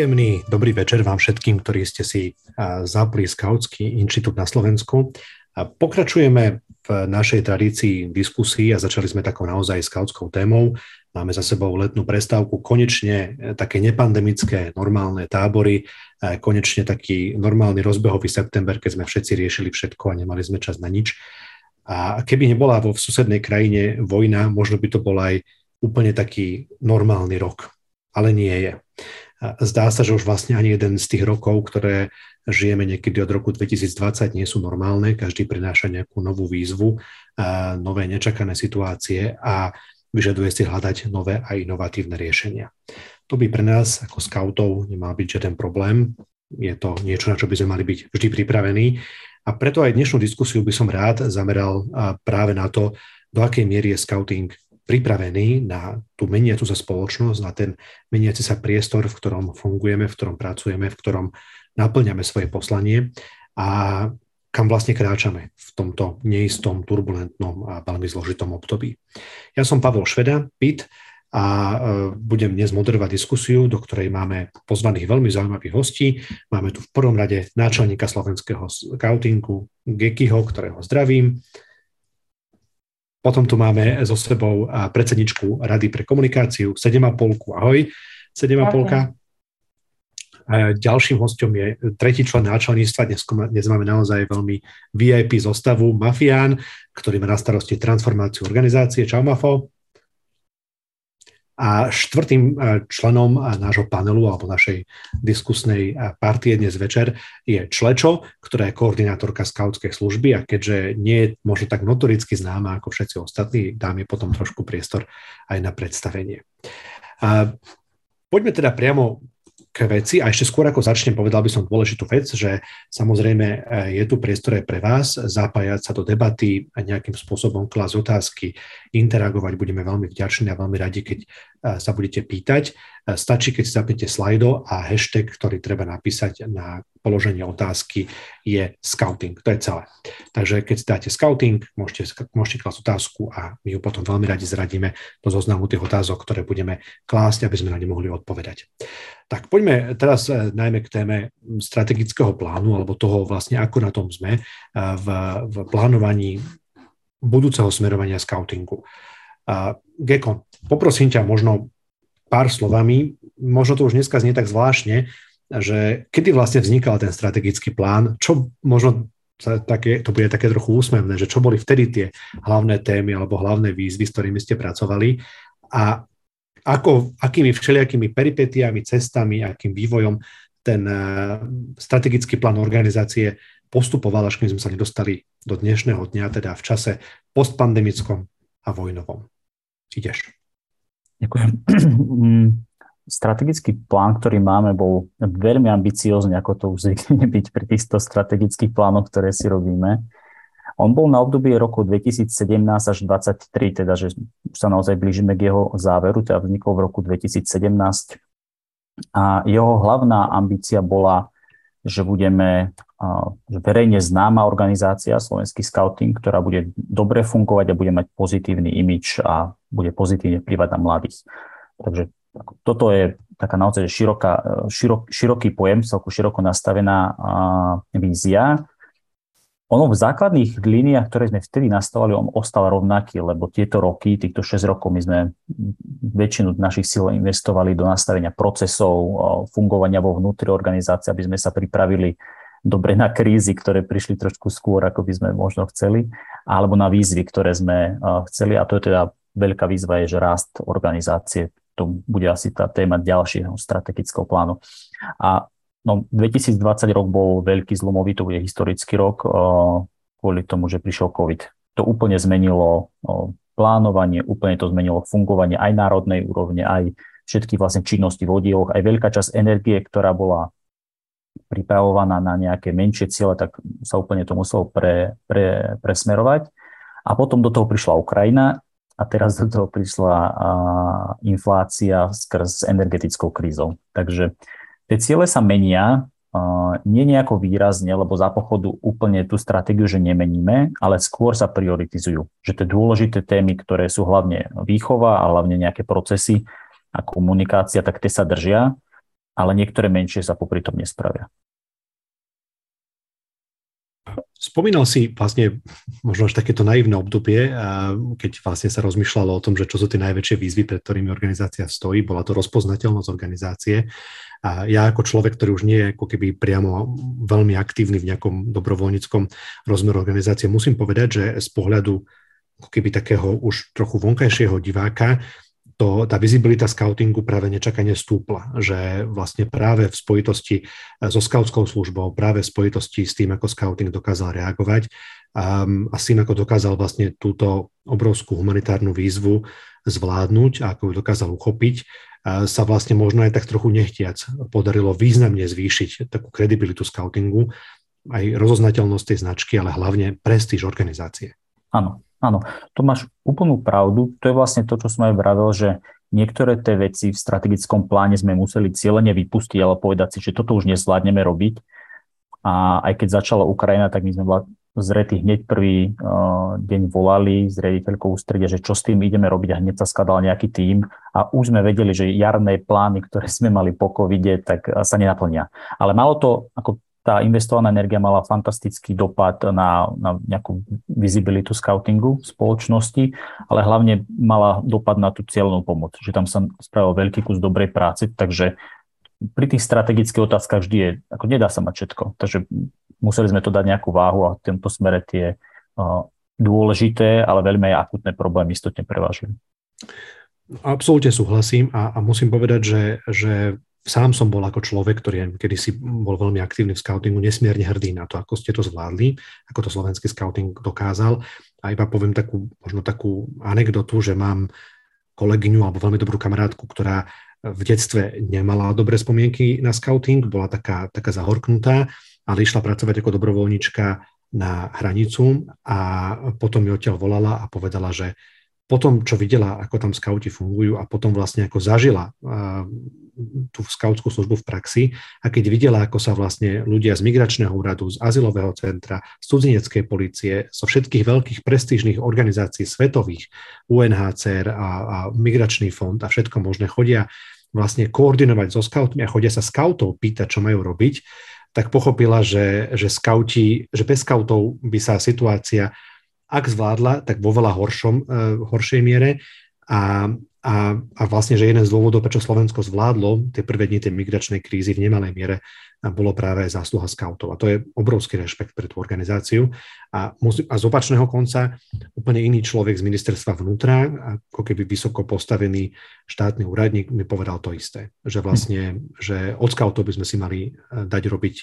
Príjemný dobrý večer vám všetkým, ktorí ste si zapli Skautský inštitút na Slovensku. Pokračujeme v našej tradícii diskusí a začali sme takou naozaj skautskou témou. Máme za sebou letnú prestávku, konečne e, také nepandemické normálne tábory, e, konečne taký normálny rozbehový september, keď sme všetci riešili všetko a nemali sme čas na nič. A keby nebola vo susednej krajine vojna, možno by to bol aj úplne taký normálny rok. Ale nie je. Zdá sa, že už vlastne ani jeden z tých rokov, ktoré žijeme niekedy od roku 2020, nie sú normálne. Každý prináša nejakú novú výzvu, nové nečakané situácie a vyžaduje si hľadať nové a inovatívne riešenia. To by pre nás ako scoutov nemal byť žiaden problém. Je to niečo, na čo by sme mali byť vždy pripravení. A preto aj dnešnú diskusiu by som rád zameral práve na to, do akej miery je scouting pripravení na tú meniacu sa spoločnosť, na ten meniaci sa priestor, v ktorom fungujeme, v ktorom pracujeme, v ktorom naplňame svoje poslanie a kam vlastne kráčame v tomto neistom, turbulentnom a veľmi zložitom období. Ja som Pavel Šveda, PIT, a e, budem dnes moderovať diskusiu, do ktorej máme pozvaných veľmi zaujímavých hostí. Máme tu v prvom rade náčelníka slovenského scoutingu Gekyho, ktorého zdravím. Potom tu máme so sebou predsedničku Rady pre komunikáciu 7,5. Ahoj, 7,5. A ďalším hostom je tretí člen náčelníctva. Dnes, dnes máme naozaj veľmi VIP zostavu Mafián, ktorý má na starosti transformáciu organizácie. Čau, Mafo. A štvrtým e, členom e, nášho panelu alebo našej diskusnej e, partie dnes večer je Člečo, ktorá je koordinátorka skautskej služby a keďže nie je možno tak notoricky známa ako všetci ostatní, dám jej potom trošku priestor aj na predstavenie. A poďme teda priamo k veci a ešte skôr ako začnem, povedal by som dôležitú vec, že samozrejme je tu priestor aj pre vás zapájať sa do debaty a nejakým spôsobom klásť otázky, interagovať. Budeme veľmi vďační a veľmi radi, keď sa budete pýtať. E, stačí, keď si zapnete slajdo a hashtag, ktorý treba napísať na položenie otázky je scouting. To je celé. Takže keď si dáte scouting, môžete, môžete klásť otázku a my ju potom veľmi radi zradíme do zoznamu tých otázok, ktoré budeme klásť, aby sme na ne mohli odpovedať. Tak poďme teraz eh, najmä k téme strategického plánu, alebo toho vlastne, ako na tom sme v, v plánovaní budúceho smerovania scoutingu. Gekon, poprosím ťa možno pár slovami, možno to už dneska znie tak zvláštne, že kedy vlastne vznikal ten strategický plán, čo možno také, to bude také trochu úsmevné, že čo boli vtedy tie hlavné témy alebo hlavné výzvy, s ktorými ste pracovali? A ako, akými všelijakými peripetiami, cestami, akým vývojom ten eh, strategický plán organizácie postupoval, až kým sme sa nedostali do dnešného dňa, teda v čase postpandemickom a vojnovom. Ideš. Ďakujem. Strategický plán, ktorý máme, bol veľmi ambiciózny, ako to už zvykne byť pri týchto strategických plánoch, ktoré si robíme. On bol na obdobie roku 2017 až 2023, teda že už sa naozaj blížime k jeho záveru, teda vznikol v roku 2017. A jeho hlavná ambícia bola, že budeme verejne známa organizácia Slovenský scouting, ktorá bude dobre fungovať a bude mať pozitívny imič a bude pozitívne vplyvať na mladých. Takže toto je taká naozaj široká, širok, široký pojem, celku široko nastavená vízia ono v základných líniách, ktoré sme vtedy nastavali, on ostal rovnaký, lebo tieto roky, týchto 6 rokov, my sme väčšinu našich síl investovali do nastavenia procesov, fungovania vo vnútri organizácie, aby sme sa pripravili dobre na krízy, ktoré prišli trošku skôr, ako by sme možno chceli, alebo na výzvy, ktoré sme chceli. A to je teda veľká výzva, je, že rast organizácie. To bude asi tá téma ďalšieho strategického plánu. A No, 2020 rok bol veľký zlomový, to bude historický rok kvôli tomu, že prišiel COVID. To úplne zmenilo plánovanie, úplne to zmenilo fungovanie aj národnej úrovne, aj všetky vlastne činnosti v oddieloch, aj veľká časť energie, ktorá bola pripravovaná na nejaké menšie ciele, tak sa úplne to muselo pre, pre, presmerovať. A potom do toho prišla Ukrajina a teraz do toho prišla a, inflácia skrz energetickou krízou. Takže Tie ciele sa menia, nie nejako výrazne, lebo za pochodu úplne tú stratégiu, že nemeníme, ale skôr sa prioritizujú. Že tie dôležité témy, ktoré sú hlavne výchova a hlavne nejaké procesy a komunikácia, tak tie sa držia. ale niektoré menšie sa popri tom nespravia. Spomínal si vlastne možno až takéto naivné obdobie, keď vlastne sa rozmýšľalo o tom, že čo sú tie najväčšie výzvy, pred ktorými organizácia stojí. Bola to rozpoznateľnosť organizácie. A ja ako človek, ktorý už nie je ako keby priamo veľmi aktívny v nejakom dobrovoľníckom rozmeru organizácie, musím povedať, že z pohľadu ako keby takého už trochu vonkajšieho diváka to, tá vizibilita scoutingu práve nečakane stúpla, že vlastne práve v spojitosti e, so scoutskou službou, práve v spojitosti s tým, ako scouting dokázal reagovať um, a s tým, ako dokázal vlastne túto obrovskú humanitárnu výzvu zvládnuť a ako ju dokázal uchopiť, uh, sa vlastne možno aj tak trochu nechtiac podarilo významne zvýšiť takú kredibilitu scoutingu, aj rozoznateľnosť tej značky, ale hlavne prestíž organizácie. Áno, Áno, to máš úplnú pravdu. To je vlastne to, čo som aj vravil, že niektoré tie veci v strategickom pláne sme museli cieľene vypustiť, ale povedať si, že toto už nezvládneme robiť. A aj keď začala Ukrajina, tak my sme zretí hneď prvý uh, deň volali s rediteľkou ústredia, že čo s tým ideme robiť a hneď sa skladal nejaký tím a už sme vedeli, že jarné plány, ktoré sme mali po covide, tak sa nenaplnia. Ale malo to ako tá investovaná energia mala fantastický dopad na, na nejakú visibilitu scoutingu spoločnosti, ale hlavne mala dopad na tú cieľnú pomoc, že tam sa spravil veľký kus dobrej práce, takže pri tých strategických otázkach vždy je, ako nedá sa mať všetko, takže museli sme to dať nejakú váhu a v tomto smere tie uh, dôležité, ale veľmi aj akutné problémy istotne prevážili. Absolútne súhlasím a, a musím povedať, že, že sám som bol ako človek, ktorý kedy si bol veľmi aktívny v scoutingu, nesmierne hrdý na to, ako ste to zvládli, ako to slovenský scouting dokázal. A iba poviem takú, možno takú anekdotu, že mám kolegyňu alebo veľmi dobrú kamarátku, ktorá v detstve nemala dobré spomienky na scouting, bola taká, taká zahorknutá, ale išla pracovať ako dobrovoľnička na hranicu a potom mi odtiaľ volala a povedala, že potom, čo videla, ako tam skauti fungujú a potom vlastne ako zažila tú skautskú službu v praxi a keď videla, ako sa vlastne ľudia z migračného úradu, z azylového centra, z cudzineckej policie, zo všetkých veľkých prestížnych organizácií svetových, UNHCR a, a Migračný fond a všetko možné chodia vlastne koordinovať so skautmi a chodia sa skautov pýtať, čo majú robiť, tak pochopila, že, že, skauti, že bez skautov by sa situácia ak zvládla, tak vo veľa horšom, e, horšej miere a, a, a vlastne, že jeden z dôvodov, prečo Slovensko zvládlo tie prvé dni tej migračnej krízy v nemalej miere, bolo práve zásluha scoutov. A to je obrovský rešpekt pre tú organizáciu. A, a z opačného konca úplne iný človek z ministerstva vnútra, ako keby vysoko postavený štátny úradník, mi povedal to isté. Že vlastne, že od scoutov by sme si mali e, dať robiť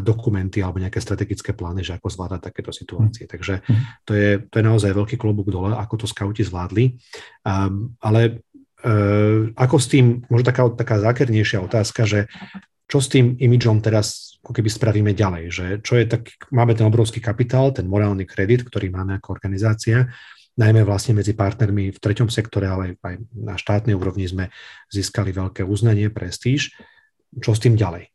dokumenty alebo nejaké strategické plány, že ako zvládať takéto situácie. Takže mhm. to je, to je naozaj veľký klobúk dole, ako to skauti zvládli. Um, ale uh, ako s tým, možno taká, taká zákernejšia otázka, že čo s tým imidžom teraz ako keby spravíme ďalej, že čo je tak, máme ten obrovský kapitál, ten morálny kredit, ktorý máme ako organizácia, najmä vlastne medzi partnermi v treťom sektore, ale aj na štátnej úrovni sme získali veľké uznanie, prestíž. Čo s tým ďalej?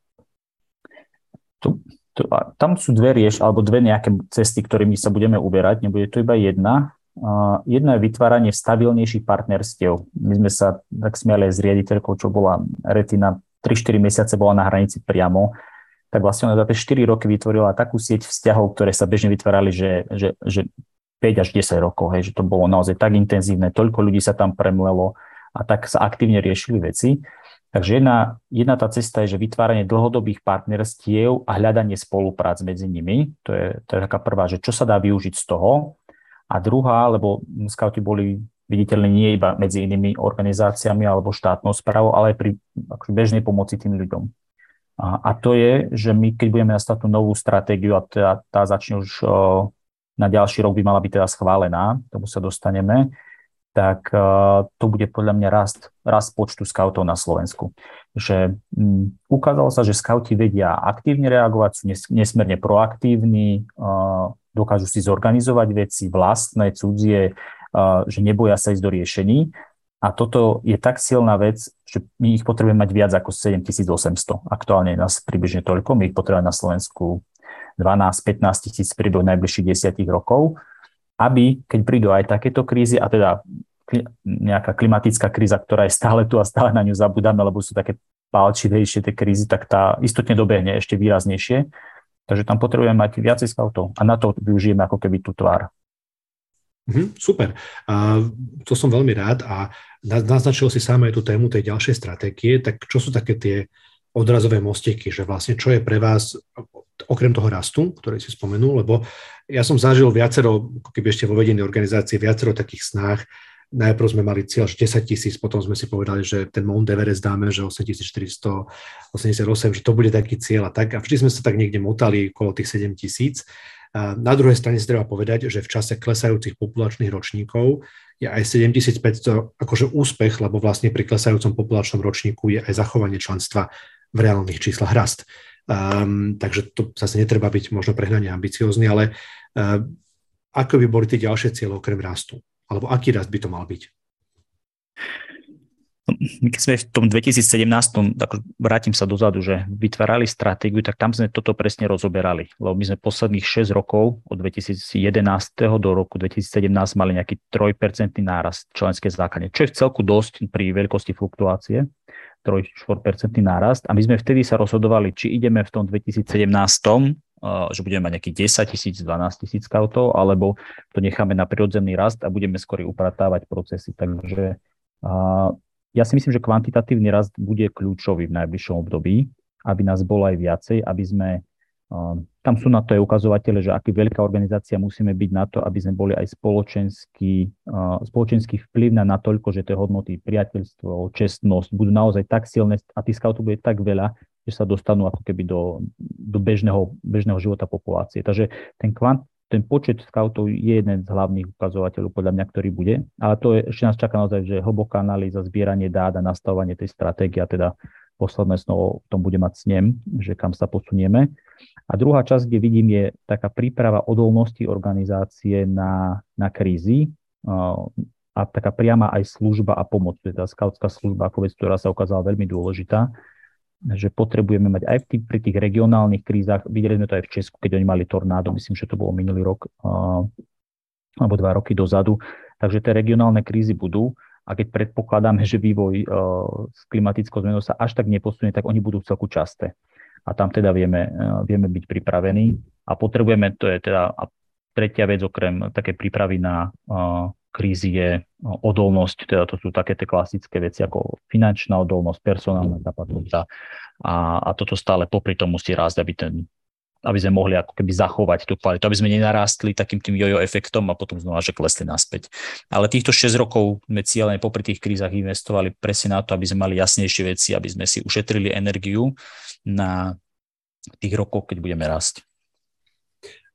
To, to, tam sú dve rieš, alebo dve nejaké cesty, ktorými sa budeme uberať, nebude to iba jedna. Uh, jedna je vytváranie stabilnejších partnerstiev. My sme sa tak smiali s riaditeľkou, čo bola Retina 3-4 mesiace bola na hranici priamo, tak vlastne ona za tie 4 roky vytvorila takú sieť vzťahov, ktoré sa bežne vytvárali, že, že, že 5 až 10 rokov, hej, že to bolo naozaj tak intenzívne, toľko ľudí sa tam premlelo a tak sa aktívne riešili veci. Takže jedna, jedna tá cesta je, že vytváranie dlhodobých partnerstiev a hľadanie spoluprác medzi nimi. To je, to je taká prvá, že čo sa dá využiť z toho. A druhá, lebo scouti boli viditeľní nie iba medzi inými organizáciami alebo štátnou správou, ale aj pri akože bežnej pomoci tým ľuďom. A, a to je, že my keď budeme nastaviť tú novú stratégiu a tá, tá začne už o, na ďalší rok by mala byť teda schválená, tomu sa dostaneme, tak uh, to bude podľa mňa rast, rast počtu skautov na Slovensku. Že um, ukázalo sa, že skauti vedia aktívne reagovať, sú nes, nesmierne proaktívni, uh, dokážu si zorganizovať veci vlastné, cudzie, uh, že neboja sa ísť do riešení. A toto je tak silná vec, že my ich potrebujeme mať viac ako 7800. Aktuálne nás približne toľko, my ich potrebujeme na Slovensku 12-15 tisíc príbehu najbližších 10 rokov aby keď prídu aj takéto krízy, a teda nejaká klimatická kríza, ktorá je stále tu a stále na ňu zabudáme, lebo sú také pálčivejšie tie krízy, tak tá istotne dobehne ešte výraznejšie. Takže tam potrebujeme mať viacej scoutov a na to využijeme ako keby tú tvár. Mm, super. To som veľmi rád a naznačil si sám aj tú tému tej ďalšej stratégie, tak čo sú také tie odrazové mosteky, že vlastne čo je pre vás, okrem toho rastu, ktorý si spomenul, lebo ja som zažil viacero, keby ešte vo vedení organizácie, viacero takých snách, Najprv sme mali cieľ 10 tisíc, potom sme si povedali, že ten Mount Everest dáme, že 8488, že to bude taký cieľ a tak. A vždy sme sa tak niekde motali okolo tých 7 tisíc. Na druhej strane si treba povedať, že v čase klesajúcich populačných ročníkov je aj 7500 akože úspech, lebo vlastne pri klesajúcom populačnom ročníku je aj zachovanie členstva v reálnych číslach rast. Um, takže to zase netreba byť možno prehnane ambiciózny, ale uh, ako by boli tie ďalšie cieľe okrem rastu? Alebo aký rast by to mal byť? Keď sme v tom 2017, tak vrátim sa dozadu, že vytvárali stratégiu, tak tam sme toto presne rozoberali. Lebo my sme posledných 6 rokov, od 2011. do roku 2017, mali nejaký 3% nárast členské základne, čo je v celku dosť pri veľkosti fluktuácie. 3-4% nárast a my sme vtedy sa rozhodovali, či ideme v tom 2017 že budeme mať nejakých 10 tisíc, 12 tisíc scoutov, alebo to necháme na prirodzený rast a budeme skôr upratávať procesy. Takže ja si myslím, že kvantitatívny rast bude kľúčový v najbližšom období, aby nás bolo aj viacej, aby sme tam sú na to aj ukazovatele, že aký veľká organizácia musíme byť na to, aby sme boli aj spoločenský, spoločenský vplyv na natoľko, že tie hodnoty, priateľstvo, čestnosť budú naozaj tak silné a tých scoutov bude tak veľa, že sa dostanú ako keby do, do bežného, bežného života populácie. Takže ten kvant, ten počet scoutov je jeden z hlavných ukazovateľov podľa mňa, ktorý bude, ale to je, ešte nás čaká naozaj, že hlboká analýza, zbieranie dát a nastavovanie tej stratégie a teda posledné slovo v tom bude mať snem, že kam sa posunieme. A druhá časť, kde vidím, je taká príprava odolnosti organizácie na, na krízy a taká priama aj služba a pomoc. To je tá skautská služba ako vec, ktorá sa ukázala veľmi dôležitá že potrebujeme mať aj pri tých regionálnych krízach, videli sme to aj v Česku, keď oni mali tornádo, myslím, že to bolo minulý rok alebo dva roky dozadu, takže tie regionálne krízy budú a keď predpokladáme, že vývoj s klimatickou zmenou sa až tak neposunie, tak oni budú celku časté. A tam teda vieme, vieme byť pripravení. A potrebujeme, to je teda a tretia vec okrem také prípravy na krízy je odolnosť, teda to sú také tie klasické veci ako finančná odolnosť, personálna kapacita. A, a toto stále popri tom musí rásť, aby ten aby sme mohli ako keby zachovať tú kvalitu, aby sme nenarástli takým tým jojo efektom a potom znova, že klesli naspäť. Ale týchto 6 rokov sme cieľene popri tých krízach investovali presne na to, aby sme mali jasnejšie veci, aby sme si ušetrili energiu na tých rokoch, keď budeme rásť.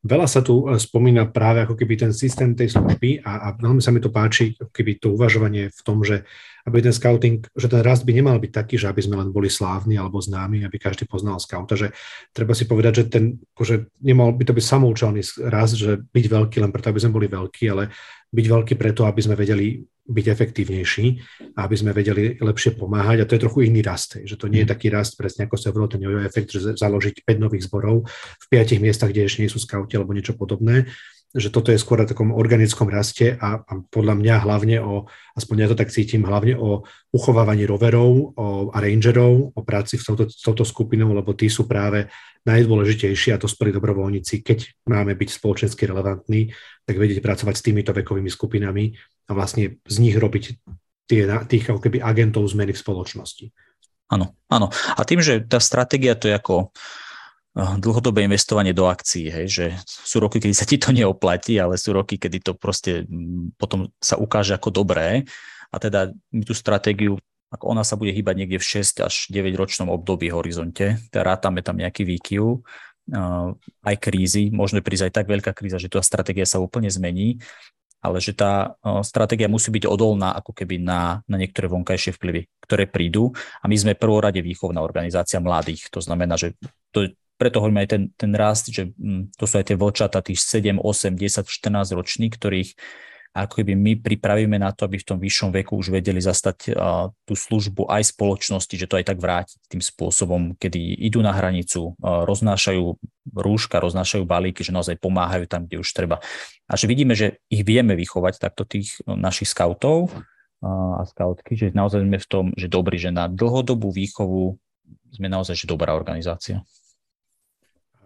Veľa sa tu e, spomína práve ako keby ten systém tej služby a, a veľmi sa mi to páči, keby to uvažovanie v tom, že aby ten scouting, že ten rast by nemal byť taký, že aby sme len boli slávni alebo známi, aby každý poznal scouta, že treba si povedať, že ten, že nemal by to byť samoučelný rast, že byť veľký len preto, aby sme boli veľkí, ale byť veľký preto, aby sme vedeli byť efektívnejší a aby sme vedeli lepšie pomáhať. A to je trochu iný rast. Že to nie je mhm. taký rast, presne ako sa hovorilo, ten jojo efekt, že založiť 5 nových zborov v 5 miestach, kde ešte nie sú skauti alebo niečo podobné. Že toto je skôr na takom organickom raste a, a podľa mňa hlavne o, aspoň ja to tak cítim, hlavne o uchovávaní roverov o, a rangerov, o práci s touto, touto skupinou, lebo tí sú práve najdôležitejší a to spoli dobrovoľníci, keď máme byť spoločensky relevantní, tak vedieť pracovať s týmito vekovými skupinami a vlastne z nich robiť tie, tých ako keby agentov zmeny v spoločnosti. Áno, áno. A tým, že tá stratégia to je ako eh, dlhodobé investovanie do akcií, hej, že sú roky, kedy sa ti to neoplatí, ale sú roky, kedy to proste mm, potom sa ukáže ako dobré. A teda my tú stratégiu, ako ona sa bude hýbať niekde v 6 až 9 ročnom období horizonte, teda rátame tam nejaký výkyv, eh, aj krízy, môže prísť aj tak veľká kríza, že tá stratégia sa úplne zmení ale že tá stratégia musí byť odolná ako keby na, na niektoré vonkajšie vplyvy, ktoré prídu a my sme prvorade výchovná organizácia mladých. To znamená, že to, preto hovoríme aj ten, ten rast, že hm, to sú aj tie vlčata, tých 7, 8, 10, 14 ročných, ktorých ako keby my pripravíme na to, aby v tom vyššom veku už vedeli zastať tú službu aj spoločnosti, že to aj tak vrátiť tým spôsobom, kedy idú na hranicu, roznášajú rúška, roznášajú balíky, že naozaj pomáhajú tam, kde už treba. A že vidíme, že ich vieme vychovať takto tých no, našich skautov a skautky, že naozaj sme v tom, že dobrý, že na dlhodobú výchovu sme naozaj dobrá organizácia.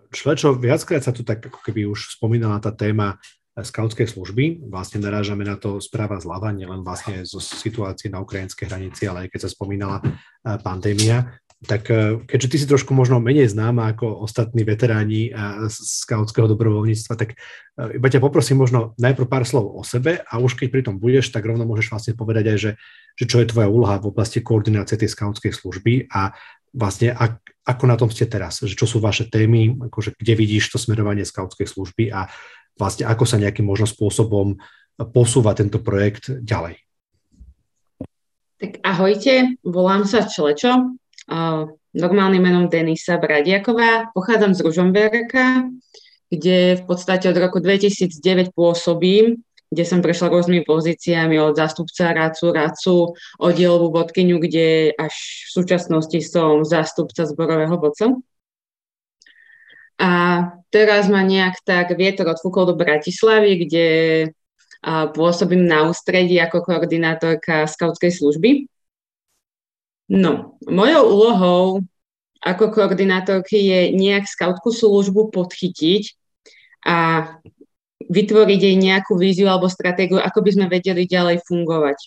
Šlečo, viackrát sa tu tak ako keby už spomínala tá téma skautskej služby. Vlastne narážame na to správa zľava, nielen vlastne zo situácie na ukrajinskej hranici, ale aj keď sa spomínala eh, pandémia. Tak eh, keďže ty si trošku možno menej známa ako ostatní veteráni eh, skautského dobrovoľníctva, tak iba ťa poprosím možno najprv pár slov o sebe a už keď pri tom budeš, tak rovno môžeš vlastne povedať aj, že, že čo je tvoja úloha v oblasti koordinácie tej skautskej služby a vlastne ak, ako na tom ste teraz, že čo sú vaše témy, akože kde vidíš to smerovanie skautskej služby a vlastne ako sa nejakým možno spôsobom posúva tento projekt ďalej. Tak ahojte, volám sa Člečo, normálnym menom Denisa Bradiaková, pochádzam z Ružomberka, kde v podstate od roku 2009 pôsobím, kde som prešla rôznymi pozíciami od zástupca RACU, RACU, oddielovú bodkyňu, kde až v súčasnosti som zástupca zborového vodca. A teraz ma nejak tak vietor odfúkol do Bratislavy, kde pôsobím na ústredí ako koordinátorka skautskej služby. No, mojou úlohou ako koordinátorky je nejak skautskú službu podchytiť a vytvoriť jej nejakú víziu alebo stratégiu, ako by sme vedeli ďalej fungovať.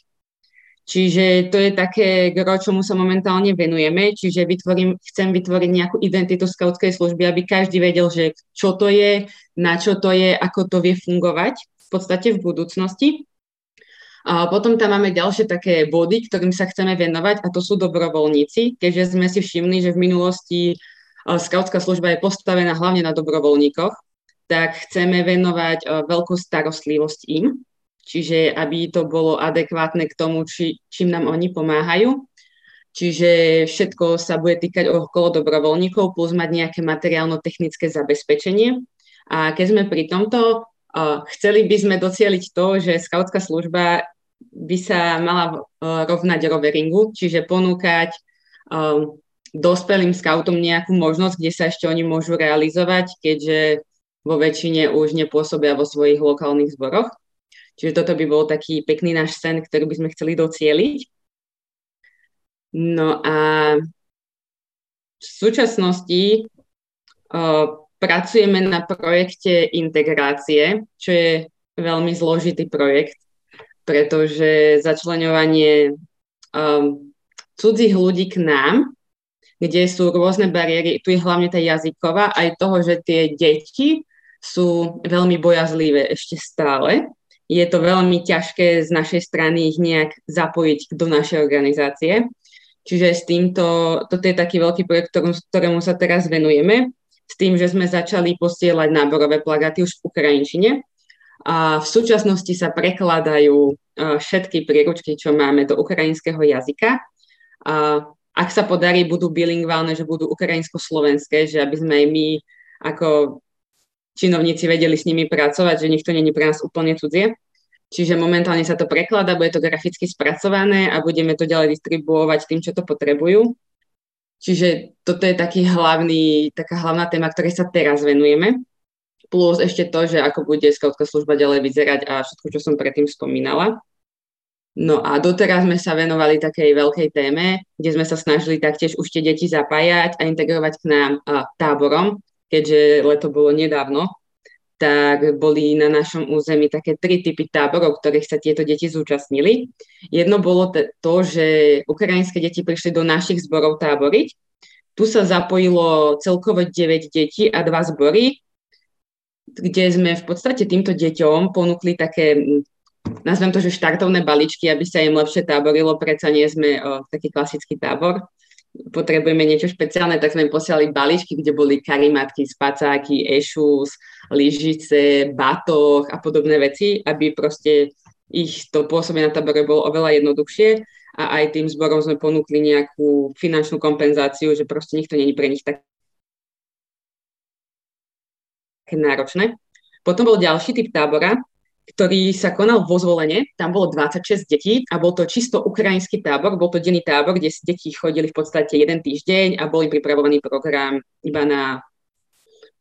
Čiže to je také gro, čomu sa momentálne venujeme, čiže vytvorím, chcem vytvoriť nejakú identitu skautskej služby, aby každý vedel, že čo to je, na čo to je, ako to vie fungovať v podstate v budúcnosti. A potom tam máme ďalšie také body, ktorým sa chceme venovať a to sú dobrovoľníci, keďže sme si všimli, že v minulosti skautská služba je postavená hlavne na dobrovoľníkoch, tak chceme venovať veľkú starostlivosť im čiže aby to bolo adekvátne k tomu, či, čím nám oni pomáhajú. Čiže všetko sa bude týkať okolo dobrovoľníkov plus mať nejaké materiálno-technické zabezpečenie. A keď sme pri tomto, chceli by sme docieliť to, že skautská služba by sa mala uh, rovnať roveringu, čiže ponúkať uh, dospelým skautom nejakú možnosť, kde sa ešte oni môžu realizovať, keďže vo väčšine už nepôsobia vo svojich lokálnych zboroch. Čiže toto by bol taký pekný náš sen, ktorý by sme chceli docieliť. No a v súčasnosti uh, pracujeme na projekte integrácie, čo je veľmi zložitý projekt, pretože začlenovanie um, cudzích ľudí k nám, kde sú rôzne bariéry, tu je hlavne tá jazyková, aj toho, že tie deti sú veľmi bojazlivé ešte stále je to veľmi ťažké z našej strany ich nejak zapojiť do našej organizácie. Čiže s týmto, toto je taký veľký projekt, ktorom, ktorému sa teraz venujeme, s tým, že sme začali posielať náborové plagáty už v Ukrajinčine. A v súčasnosti sa prekladajú všetky príručky, čo máme do ukrajinského jazyka. A ak sa podarí, budú bilingválne, že budú ukrajinsko-slovenské, že aby sme aj my ako činovníci vedeli s nimi pracovať, že nech to není pre nás úplne cudzie. Čiže momentálne sa to prekladá, bude to graficky spracované a budeme to ďalej distribuovať tým, čo to potrebujú. Čiže toto je taký hlavný, taká hlavná téma, ktorej sa teraz venujeme. Plus ešte to, že ako bude skautská služba ďalej vyzerať a všetko, čo som predtým spomínala. No a doteraz sme sa venovali takej veľkej téme, kde sme sa snažili taktiež už tie deti zapájať a integrovať k nám a, táborom, keďže leto bolo nedávno, tak boli na našom území také tri typy táborov, ktorých sa tieto deti zúčastnili. Jedno bolo to, že ukrajinské deti prišli do našich zborov táboriť. Tu sa zapojilo celkovo 9 detí a dva zbory, kde sme v podstate týmto deťom ponúkli také nazvem to, že štartovné baličky, aby sa im lepšie táborilo, predsa nie sme o, taký klasický tábor potrebujeme niečo špeciálne, tak sme im posielali balíčky, kde boli karimatky, spacáky, ešus, lyžice, batoh a podobné veci, aby proste ich to pôsobenie na tábore bolo oveľa jednoduchšie a aj tým zborom sme ponúkli nejakú finančnú kompenzáciu, že proste nikto není pre nich tak náročné. Potom bol ďalší typ tábora, ktorý sa konal vo zvolenie. Tam bolo 26 detí a bol to čisto ukrajinský tábor. Bol to denný tábor, kde deti chodili v podstate jeden týždeň a bol im pripravovaný program iba na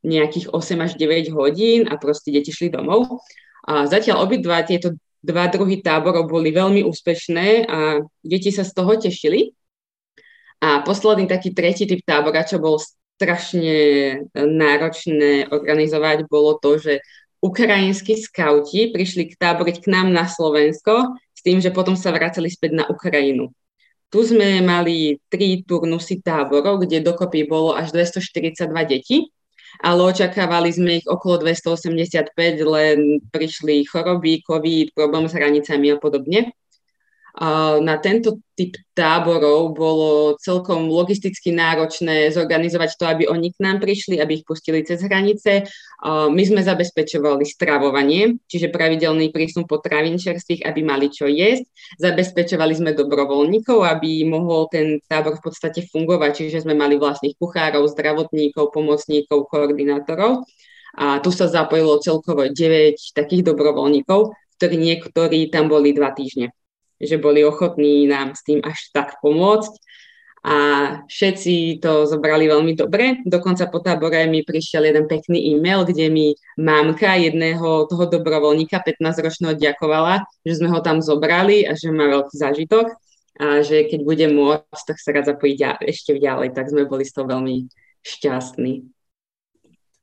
nejakých 8 až 9 hodín a proste deti šli domov. A zatiaľ obidva tieto dva druhy táborov boli veľmi úspešné a deti sa z toho tešili. A posledný taký tretí typ tábora, čo bol strašne náročné organizovať, bolo to, že ukrajinskí skauti prišli k táboriť k nám na Slovensko s tým, že potom sa vracali späť na Ukrajinu. Tu sme mali tri turnusy táborov, kde dokopy bolo až 242 detí, ale očakávali sme ich okolo 285, len prišli choroby, covid, problém s hranicami a podobne na tento typ táborov bolo celkom logisticky náročné zorganizovať to, aby oni k nám prišli, aby ich pustili cez hranice. My sme zabezpečovali stravovanie, čiže pravidelný prísun potravín čerstvých, aby mali čo jesť. Zabezpečovali sme dobrovoľníkov, aby mohol ten tábor v podstate fungovať, čiže sme mali vlastných kuchárov, zdravotníkov, pomocníkov, koordinátorov. A tu sa zapojilo celkovo 9 takých dobrovoľníkov, ktorí niektorí tam boli dva týždne že boli ochotní nám s tým až tak pomôcť. A všetci to zobrali veľmi dobre. Dokonca po tábore mi prišiel jeden pekný e-mail, kde mi mámka jedného toho dobrovoľníka 15-ročného ďakovala, že sme ho tam zobrali a že má veľký zážitok a že keď bude môcť, tak sa rád zapojiť ešte ďalej. Tak sme boli z toho veľmi šťastní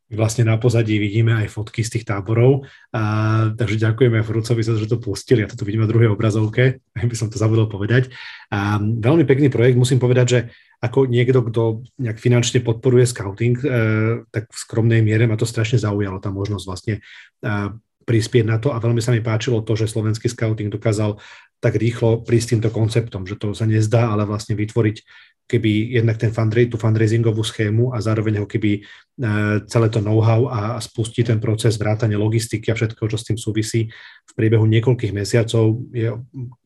vlastne na pozadí vidíme aj fotky z tých táborov. A, takže ďakujeme Frucovi za to, že to pustili. Ja to tu vidím na druhej obrazovke, by som to zabudol povedať. A, veľmi pekný projekt, musím povedať, že ako niekto, kto nejak finančne podporuje scouting, e, tak v skromnej miere ma to strašne zaujalo, tá možnosť vlastne e, prispieť na to a veľmi sa mi páčilo to, že slovenský scouting dokázal tak rýchlo prísť týmto konceptom, že to sa nezdá, ale vlastne vytvoriť keby jednak ten fundra- tú fundraisingovú schému a zároveň ho keby e, celé to know-how a, spustí ten proces vrátania logistiky a všetko, čo s tým súvisí v priebehu niekoľkých mesiacov. Je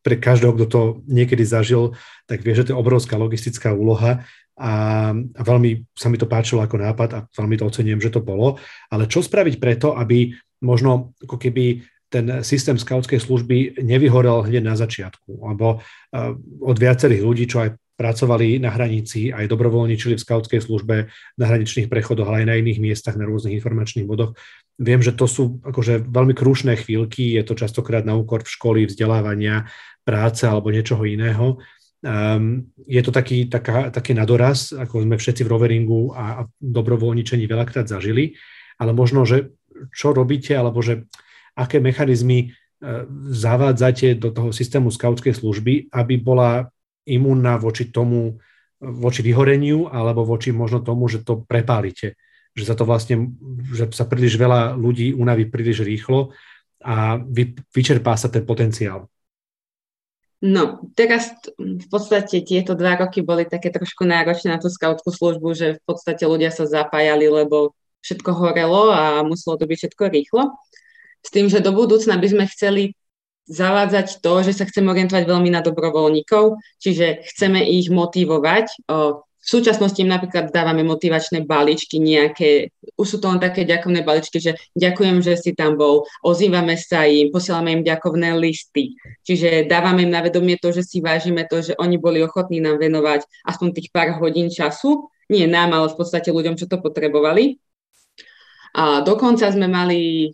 pre každého, kto to niekedy zažil, tak vie, že to je obrovská logistická úloha a, a veľmi sa mi to páčilo ako nápad a veľmi to ocenujem, že to bolo. Ale čo spraviť preto, aby možno ako keby ten systém skautskej služby nevyhorel hneď na začiatku, lebo uh, od viacerých ľudí, čo aj pracovali na hranici, aj dobrovoľničili v skautskej službe na hraničných prechodoch, ale aj na iných miestach, na rôznych informačných bodoch. Viem, že to sú akože veľmi krúšne chvíľky, je to častokrát na úkor v školy, vzdelávania, práce alebo niečoho iného. Um, je to taký, taká, taký nadoraz, ako sme všetci v roveringu a, a dobrovoľničení veľakrát zažili, ale možno, že čo robíte, alebo že aké mechanizmy uh, zavádzate do toho systému skautskej služby, aby bola imúnna voči tomu, voči vyhoreniu alebo voči možno tomu, že to prepálite. Že sa to vlastne, že sa príliš veľa ľudí unaví príliš rýchlo a vy, vyčerpá sa ten potenciál. No, teraz v podstate tieto dva roky boli také trošku náročné na tú skautskú službu, že v podstate ľudia sa zapájali, lebo všetko horelo a muselo to byť všetko rýchlo. S tým, že do budúcna by sme chceli zavádzať to, že sa chceme orientovať veľmi na dobrovoľníkov, čiže chceme ich motivovať. V súčasnosti im napríklad dávame motivačné balíčky nejaké, už sú to len také ďakovné balíčky, že ďakujem, že si tam bol, ozývame sa im, posielame im ďakovné listy. Čiže dávame im na vedomie to, že si vážime to, že oni boli ochotní nám venovať aspoň tých pár hodín času, nie nám, ale v podstate ľuďom, čo to potrebovali. A dokonca sme mali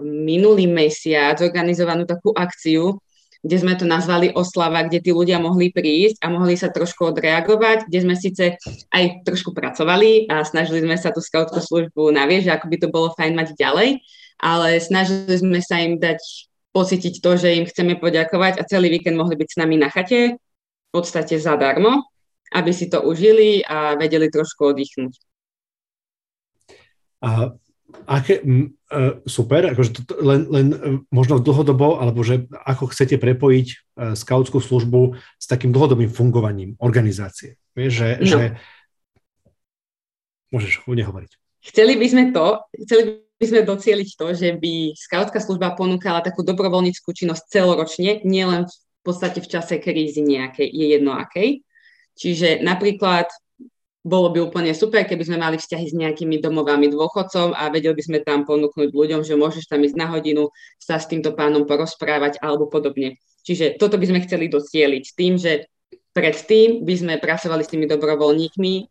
minulý mesiac organizovanú takú akciu, kde sme to nazvali oslava, kde tí ľudia mohli prísť a mohli sa trošku odreagovať, kde sme síce aj trošku pracovali a snažili sme sa tú skautskú službu navieť, ako by to bolo fajn mať ďalej, ale snažili sme sa im dať pocítiť to, že im chceme poďakovať a celý víkend mohli byť s nami na chate, v podstate zadarmo, aby si to užili a vedeli trošku oddychnúť. A aké, uh, super, akože to, len, len uh, možno dlhodobo, alebo že ako chcete prepojiť uh, skautskú službu s takým dlhodobým fungovaním organizácie. Vieš, že, no. že... Môžeš hodne hovoriť. Chceli by sme to, chceli by sme docieliť to, že by skautská služba ponúkala takú dobrovoľníckú činnosť celoročne, nielen v podstate v čase krízy nejakej, je jedno akej. Čiže napríklad bolo by úplne super, keby sme mali vzťahy s nejakými domovami dôchodcov a vedeli by sme tam ponúknuť ľuďom, že môžeš tam ísť na hodinu sa s týmto pánom porozprávať alebo podobne. Čiže toto by sme chceli docieliť tým, že predtým by sme pracovali s tými dobrovoľníkmi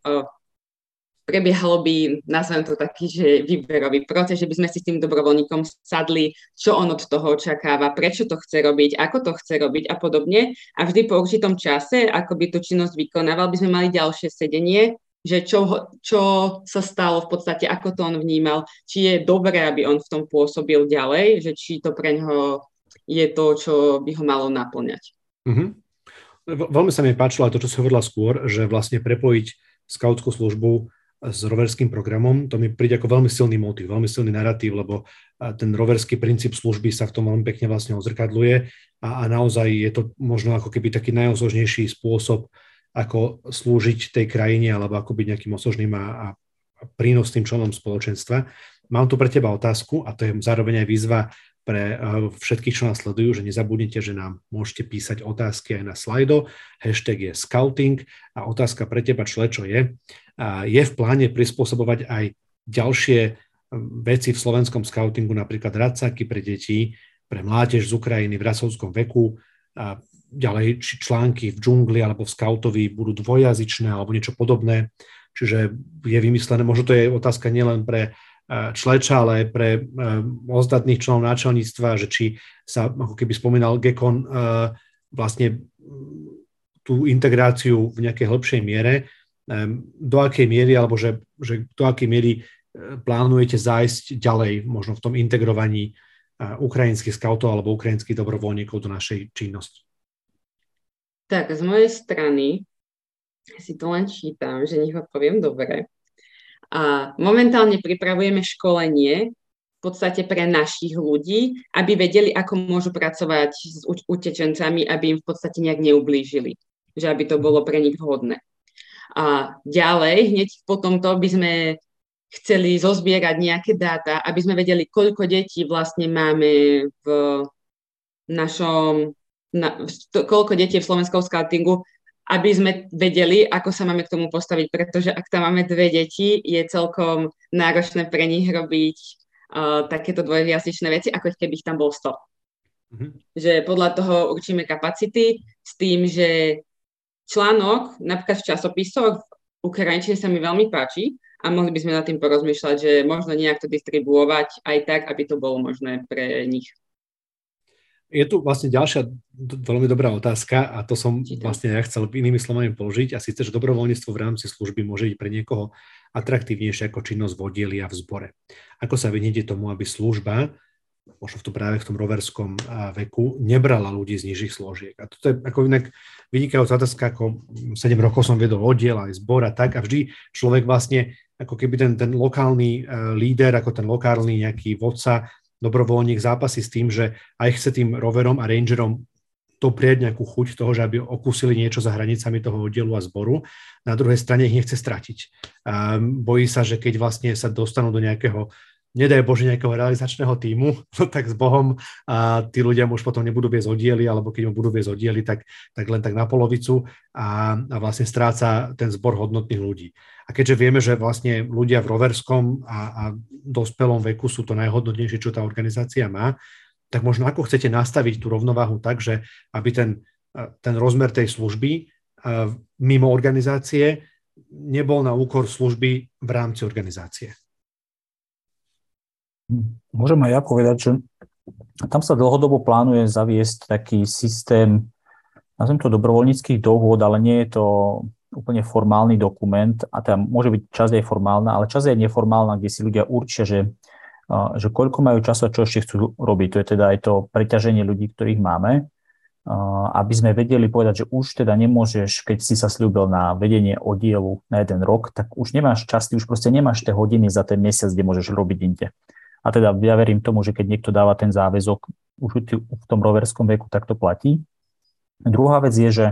prebiehalo by, nazvem to taký, že výberový proces, že by sme si s tým dobrovoľníkom sadli, čo on od toho očakáva, prečo to chce robiť, ako to chce robiť a podobne. A vždy po určitom čase, ako by tú činnosť vykonával, by sme mali ďalšie sedenie, že čo, čo sa stalo v podstate, ako to on vnímal, či je dobré, aby on v tom pôsobil ďalej, že či to pre ňoho je to, čo by ho malo naplňať. Mm-hmm. Veľmi sa mi páčilo aj to, čo si hovorila skôr, že vlastne prepojiť skautskú službu s roverským programom, to mi príde ako veľmi silný motiv, veľmi silný narratív, lebo ten roverský princíp služby sa v tom veľmi pekne vlastne odzrkadluje a, a naozaj je to možno ako keby taký najosožnejší spôsob, ako slúžiť tej krajine alebo ako byť nejakým osožným a, a prínosným členom spoločenstva. Mám tu pre teba otázku a to je zároveň aj výzva pre všetkých, čo nás sledujú, že nezabudnite, že nám môžete písať otázky aj na slajdo. Hashtag je scouting a otázka pre teba, čo je. Je v pláne prispôsobovať aj ďalšie veci v slovenskom scoutingu, napríklad radcaky pre deti, pre mládež z Ukrajiny v racovskom veku, a ďalej či články v džungli alebo v scoutovi budú dvojazyčné alebo niečo podobné. Čiže je vymyslené, možno to je otázka nielen pre Čleča, ale aj pre e, ostatných členov náčelníctva, že či sa, ako keby spomínal Gekon, e, vlastne tú integráciu v nejakej hĺbšej miere, e, do akej miery, alebo že, že do akej miery plánujete zájsť ďalej možno v tom integrovaní ukrajinských skautov alebo ukrajinských dobrovoľníkov do našej činnosti? Tak, z mojej strany si to len čítam, že nech poviem dobre. A momentálne pripravujeme školenie v podstate pre našich ľudí, aby vedeli, ako môžu pracovať s utečencami, aby im v podstate nejak neublížili, že aby to bolo pre nich vhodné. A ďalej, hneď po tomto by sme chceli zozbierať nejaké dáta, aby sme vedeli, koľko detí vlastne máme v našom, na, koľko detí v slovenskom scoutingu aby sme vedeli, ako sa máme k tomu postaviť, pretože ak tam máme dve deti, je celkom náročné pre nich robiť uh, takéto dvojjazyčné veci, ako keby ich tam bol 100. Mm-hmm. Že podľa toho určíme kapacity s tým, že článok napríklad v časopisoch v Ukrajinčine sa mi veľmi páči a mohli by sme nad tým porozmýšľať, že možno nejak to distribuovať aj tak, aby to bolo možné pre nich. Je tu vlastne ďalšia veľmi dobrá otázka a to som vlastne ja chcel inými slovami položiť a síce, že dobrovoľníctvo v rámci služby môže byť pre niekoho atraktívnejšie ako činnosť v oddieli a v zbore. Ako sa vyhnete tomu, aby služba, možno v tom práve v tom roverskom veku, nebrala ľudí z nižších složiek. A toto je ako inak vynikajúca otázka, ako 7 rokov som viedol oddiel aj zbor a tak a vždy človek vlastne ako keby ten, ten lokálny líder, ako ten lokálny nejaký vodca dobrovoľník zápasí s tým, že aj chce tým roverom a rangerom doprieť nejakú chuť toho, že aby okúsili niečo za hranicami toho oddielu a zboru. Na druhej strane ich nechce stratiť. A bojí sa, že keď vlastne sa dostanú do nejakého nedaj Bože nejakého realizačného týmu, no tak s Bohom a tí ľudia už potom nebudú viesť oddiely, alebo keď mu budú viesť oddiely, tak, tak len tak na polovicu a, a vlastne stráca ten zbor hodnotných ľudí. A keďže vieme, že vlastne ľudia v roverskom a, a dospelom veku sú to najhodnotnejšie, čo tá organizácia má, tak možno ako chcete nastaviť tú rovnováhu tak, že aby ten, ten rozmer tej služby mimo organizácie nebol na úkor služby v rámci organizácie. Môžem aj ja povedať, že tam sa dlhodobo plánuje zaviesť taký systém, nazvem to dobrovoľníckých dohôd, ale nie je to úplne formálny dokument a tam môže byť časť aj formálna, ale časť aj neformálna, kde si ľudia určia, že, že koľko majú času a čo ešte chcú robiť. To je teda aj to preťaženie ľudí, ktorých máme, aby sme vedeli povedať, že už teda nemôžeš, keď si sa slúbil na vedenie oddielu na jeden rok, tak už nemáš čas, ty už proste nemáš tie hodiny za ten mesiac, kde môžeš robiť inde. A teda ja verím tomu, že keď niekto dáva ten záväzok už v tom roverskom veku, tak to platí. Druhá vec je, že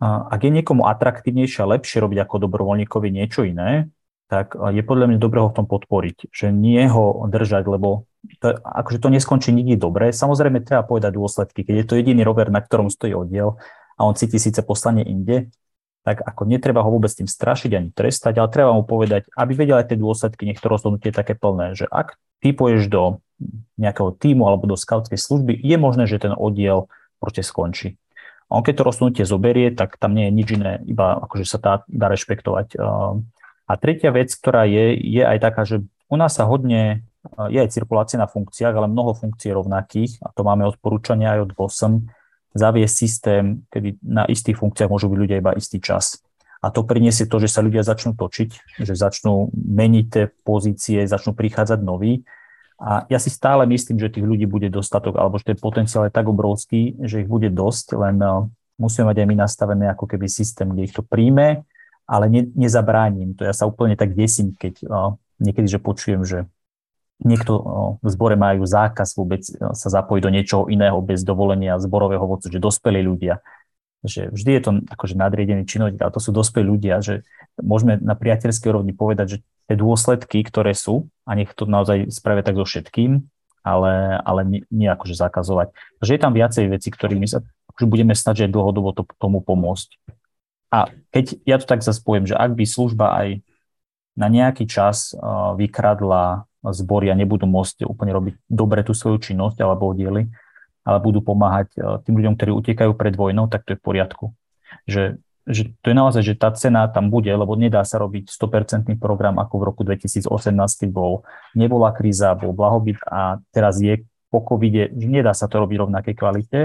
ak je niekomu atraktívnejšie a lepšie robiť ako dobrovoľníkovi niečo iné, tak je podľa mňa dobré ho v tom podporiť, že nie ho držať, lebo to, akože to neskončí nikdy dobre. Samozrejme, treba povedať dôsledky. Keď je to jediný rover, na ktorom stojí oddiel a on cíti síce poslanie inde, tak ako netreba ho vôbec tým strašiť ani trestať, ale treba mu povedať, aby vedel aj tie dôsledky, nech to rozhodnutie je také plné, že ak ty pôjdeš do nejakého týmu alebo do skautskej služby, je možné, že ten oddiel proste skončí. A on keď to rozhodnutie zoberie, tak tam nie je nič iné, iba akože sa dá, dá rešpektovať A tretia vec, ktorá je, je aj taká, že u nás sa hodne, je aj cirkulácia na funkciách, ale mnoho funkcií rovnakých, a to máme odporúčania aj od BOSM, zaviesť systém, kedy na istých funkciách môžu byť ľudia iba istý čas. A to priniesie to, že sa ľudia začnú točiť, že začnú meniť tie pozície, začnú prichádzať noví. A ja si stále myslím, že tých ľudí bude dostatok, alebo že ten potenciál je tak obrovský, že ich bude dosť, len eh, musíme mať aj my nastavené ako keby systém, kde ich to príjme, ale ne, nezabránim. To ja sa úplne tak desím, keď uh, niekedy, že počujem, že niekto uh, v zbore majú zákaz vôbec sa zapojiť do niečoho iného bez dovolenia zborového vodcu, že dospelí ľudia. Že vždy je to akože nadriedený činnosť, ale to sú dospelí ľudia, že môžeme na priateľskej úrovni povedať, že tie dôsledky, ktoré sú, a nech to naozaj spravia tak so všetkým, ale, ale nie, nie akože zakazovať. Takže je tam viacej veci, ktorými sa akože budeme že dlhodobo to, tomu pomôcť. A keď ja to tak zase poviem, že ak by služba aj na nejaký čas uh, vykradla zbory a nebudú môcť úplne robiť dobre tú svoju činnosť alebo oddiely, ale budú pomáhať uh, tým ľuďom, ktorí utekajú pred vojnou, tak to je v poriadku. Že, že to je naozaj, že tá cena tam bude, lebo nedá sa robiť 100% program ako v roku 2018, keď bol, nebola kríza, bol blahobyt a teraz je po covide, nedá sa to robiť v rovnakej kvalite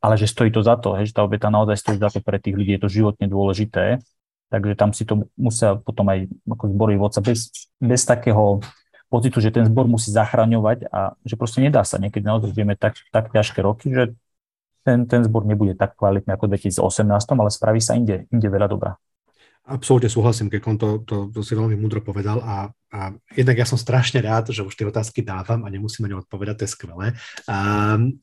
ale že stojí to za to, že tá obeta naozaj stojí za to pre tých ľudí, je to životne dôležité, takže tam si to musia potom aj ako zbory vodca bez, bez takého pocitu, že ten zbor musí zachraňovať a že proste nedá sa. Niekedy naozaj vieme tak, tak ťažké roky, že ten, ten zbor nebude tak kvalitný ako v 2018, ale spraví sa inde, inde veľa dobrá. Absolútne súhlasím, keď to, to, to si veľmi múdro povedal a a jednak ja som strašne rád, že už tie otázky dávam a nemusím ani odpovedať, to je skvelé. A,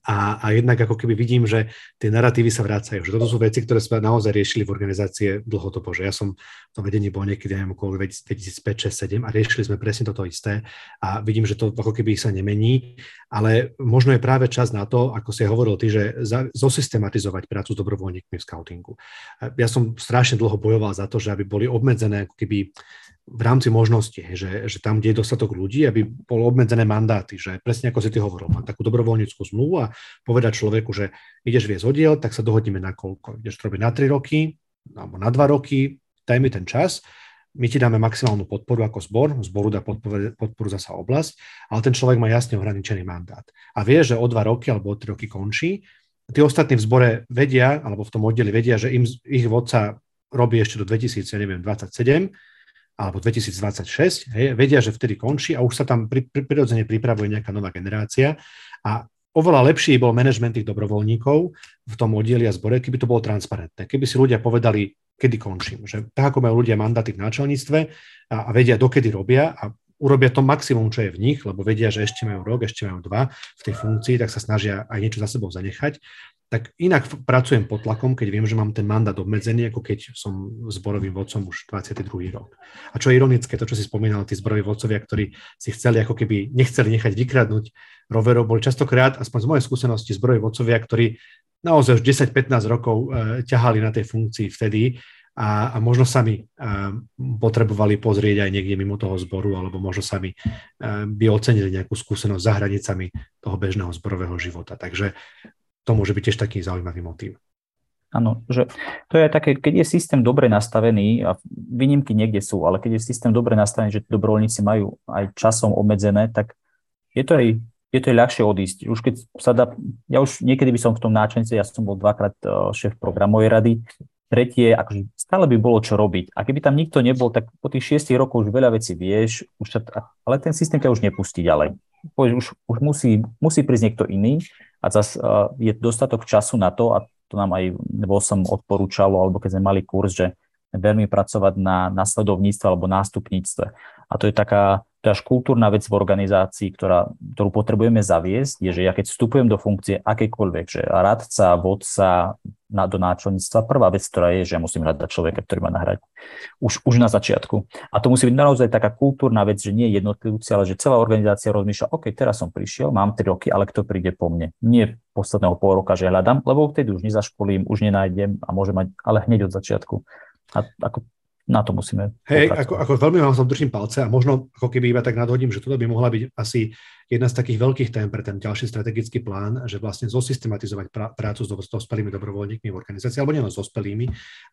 a, a jednak ako keby vidím, že tie narratívy sa vracajú, že toto sú veci, ktoré sme naozaj riešili v organizácie dlhodobo, že ja som v tom vedení bol niekedy, neviem, okolo 2005, 6, 7 a riešili sme presne toto isté a vidím, že to ako keby sa nemení, ale možno je práve čas na to, ako si hovoril ty, že za, zosystematizovať prácu s dobrovoľníkmi v scoutingu. Ja som strašne dlho bojoval za to, že aby boli obmedzené ako keby v rámci možnosti, že, že tam, kde je dostatok ľudí, aby bolo obmedzené mandáty, že presne ako si ty hovoril, mám takú dobrovoľníckú zmluvu a povedať človeku, že ideš viesť oddiel, tak sa dohodneme na koľko. Ideš to robiť na 3 roky alebo na 2 roky, daj mi ten čas, my ti dáme maximálnu podporu ako zbor, zboru dá podporu, podporu zasa oblasť, ale ten človek má jasne ohraničený mandát. A vie, že o 2 roky alebo o 3 roky končí, tí ostatní v zbore vedia, alebo v tom oddeli vedia, že im, ich vodca robí ešte do 2027, alebo 2026, hej, vedia, že vtedy končí a už sa tam pri, pri, prirodzene pripravuje nejaká nová generácia a oveľa lepší bol manažment tých dobrovoľníkov v tom oddieli a zbore, keby to bolo transparentné. Keby si ľudia povedali, kedy končím. Že tak, ako majú ľudia mandáty v náčelníctve a, a vedia, dokedy robia a urobia to maximum, čo je v nich, lebo vedia, že ešte majú rok, ešte majú dva v tej funkcii, tak sa snažia aj niečo za sebou zanechať tak inak pracujem pod tlakom, keď viem, že mám ten mandát obmedzený, ako keď som zborovým vodcom už 22. rok. A čo je ironické, to, čo si spomínal, tí zboroví vodcovia, ktorí si chceli ako keby nechceli nechať vykradnúť roverov, boli častokrát, aspoň z mojej skúsenosti, zboroví vodcovia, ktorí naozaj už 10-15 rokov e, ťahali na tej funkcii vtedy a, a možno sami e, potrebovali pozrieť aj niekde mimo toho zboru, alebo možno sami e, by ocenili nejakú skúsenosť za hranicami toho bežného zborového života. Takže to môže byť tiež taký zaujímavý motív. Áno, že to je také, keď je systém dobre nastavený, a výnimky niekde sú, ale keď je systém dobre nastavený, že dobrovoľníci majú aj časom obmedzené, tak je to aj, je to ľahšie odísť. Už keď sa dá, ja už niekedy by som v tom náčence, ja som bol dvakrát e, šéf programovej rady, tretie, akože stále by bolo čo robiť. A keby tam nikto nebol, tak po tých šiestich rokoch už veľa vecí vieš, už sa, ale ten systém ťa už nepustí ďalej. Už, už musí, musí prísť niekto iný a zase je dostatok času na to, a to nám aj bol som odporúčalo, alebo keď sme mali kurz, že veľmi pracovať na nasledovníctve alebo nástupníctve. A to je taká to je kultúrna vec v organizácii, ktorá, ktorú potrebujeme zaviesť, je, že ja keď vstupujem do funkcie akékoľvek, že radca, vodca na, do náčelníctva, prvá vec, ktorá je, že ja musím hľadať človeka, ktorý má nahrať už, už na začiatku. A to musí byť naozaj taká kultúrna vec, že nie jednotlivci, ale že celá organizácia rozmýšľa, OK, teraz som prišiel, mám 3 roky, ale kto príde po mne? Nie posledného pol roka, že hľadám, lebo vtedy už nezaškolím, už nenájdem a môžem mať, ale hneď od začiatku. A ako na to musíme Hej, ako, ako veľmi vám som držím palce a možno ako keby iba tak nadhodím, že toto by mohla byť asi jedna z takých veľkých tém pre ten ďalší strategický plán, že vlastne zosystematizovať prácu s dospelými dobrovoľníkmi v organizácii, alebo nielen s dospelými,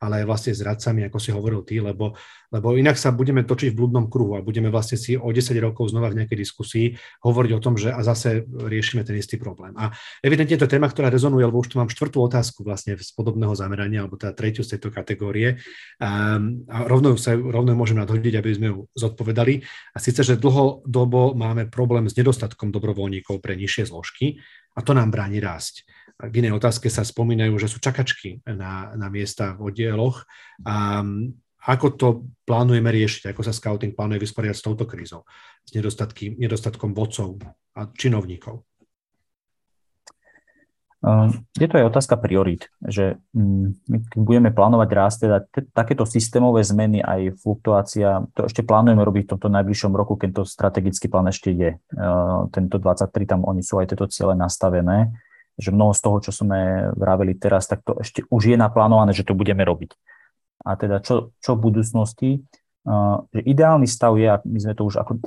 ale aj vlastne s radcami, ako si hovoril ty, lebo, lebo inak sa budeme točiť v blúdnom kruhu a budeme vlastne si o 10 rokov znova v nejakej diskusii hovoriť o tom, že a zase riešime ten istý problém. A evidentne to téma, ktorá rezonuje, lebo už tu mám štvrtú otázku vlastne z podobného zamerania, alebo teda tretiu z tejto kategórie. A, a rovno sa rovno môžem nadhodiť, aby sme ju zodpovedali. A síce, že dlhodobo máme problém s nedostatkom dobrovoľníkov pre nižšie zložky a to nám bráni rásť. V inej otázke sa spomínajú, že sú čakačky na, na miesta v oddieloch. A ako to plánujeme riešiť? Ako sa scouting plánuje vysporiadať s touto krízou? S nedostatkom vodcov a činovníkov? Ehm, je to aj otázka priorít, že mm, my keď budeme plánovať rast, teda t- takéto systémové zmeny, aj fluktuácia, to ešte plánujeme robiť v tomto najbližšom roku, keď to strategický plán ešte je. Ehm, tento 23, tam oni sú aj tieto ciele nastavené, že mnoho z toho, čo sme vraveli teraz, tak to ešte už je naplánované, že to budeme robiť. A teda čo, čo v budúcnosti? Že ideálny stav je, a my sme to už ako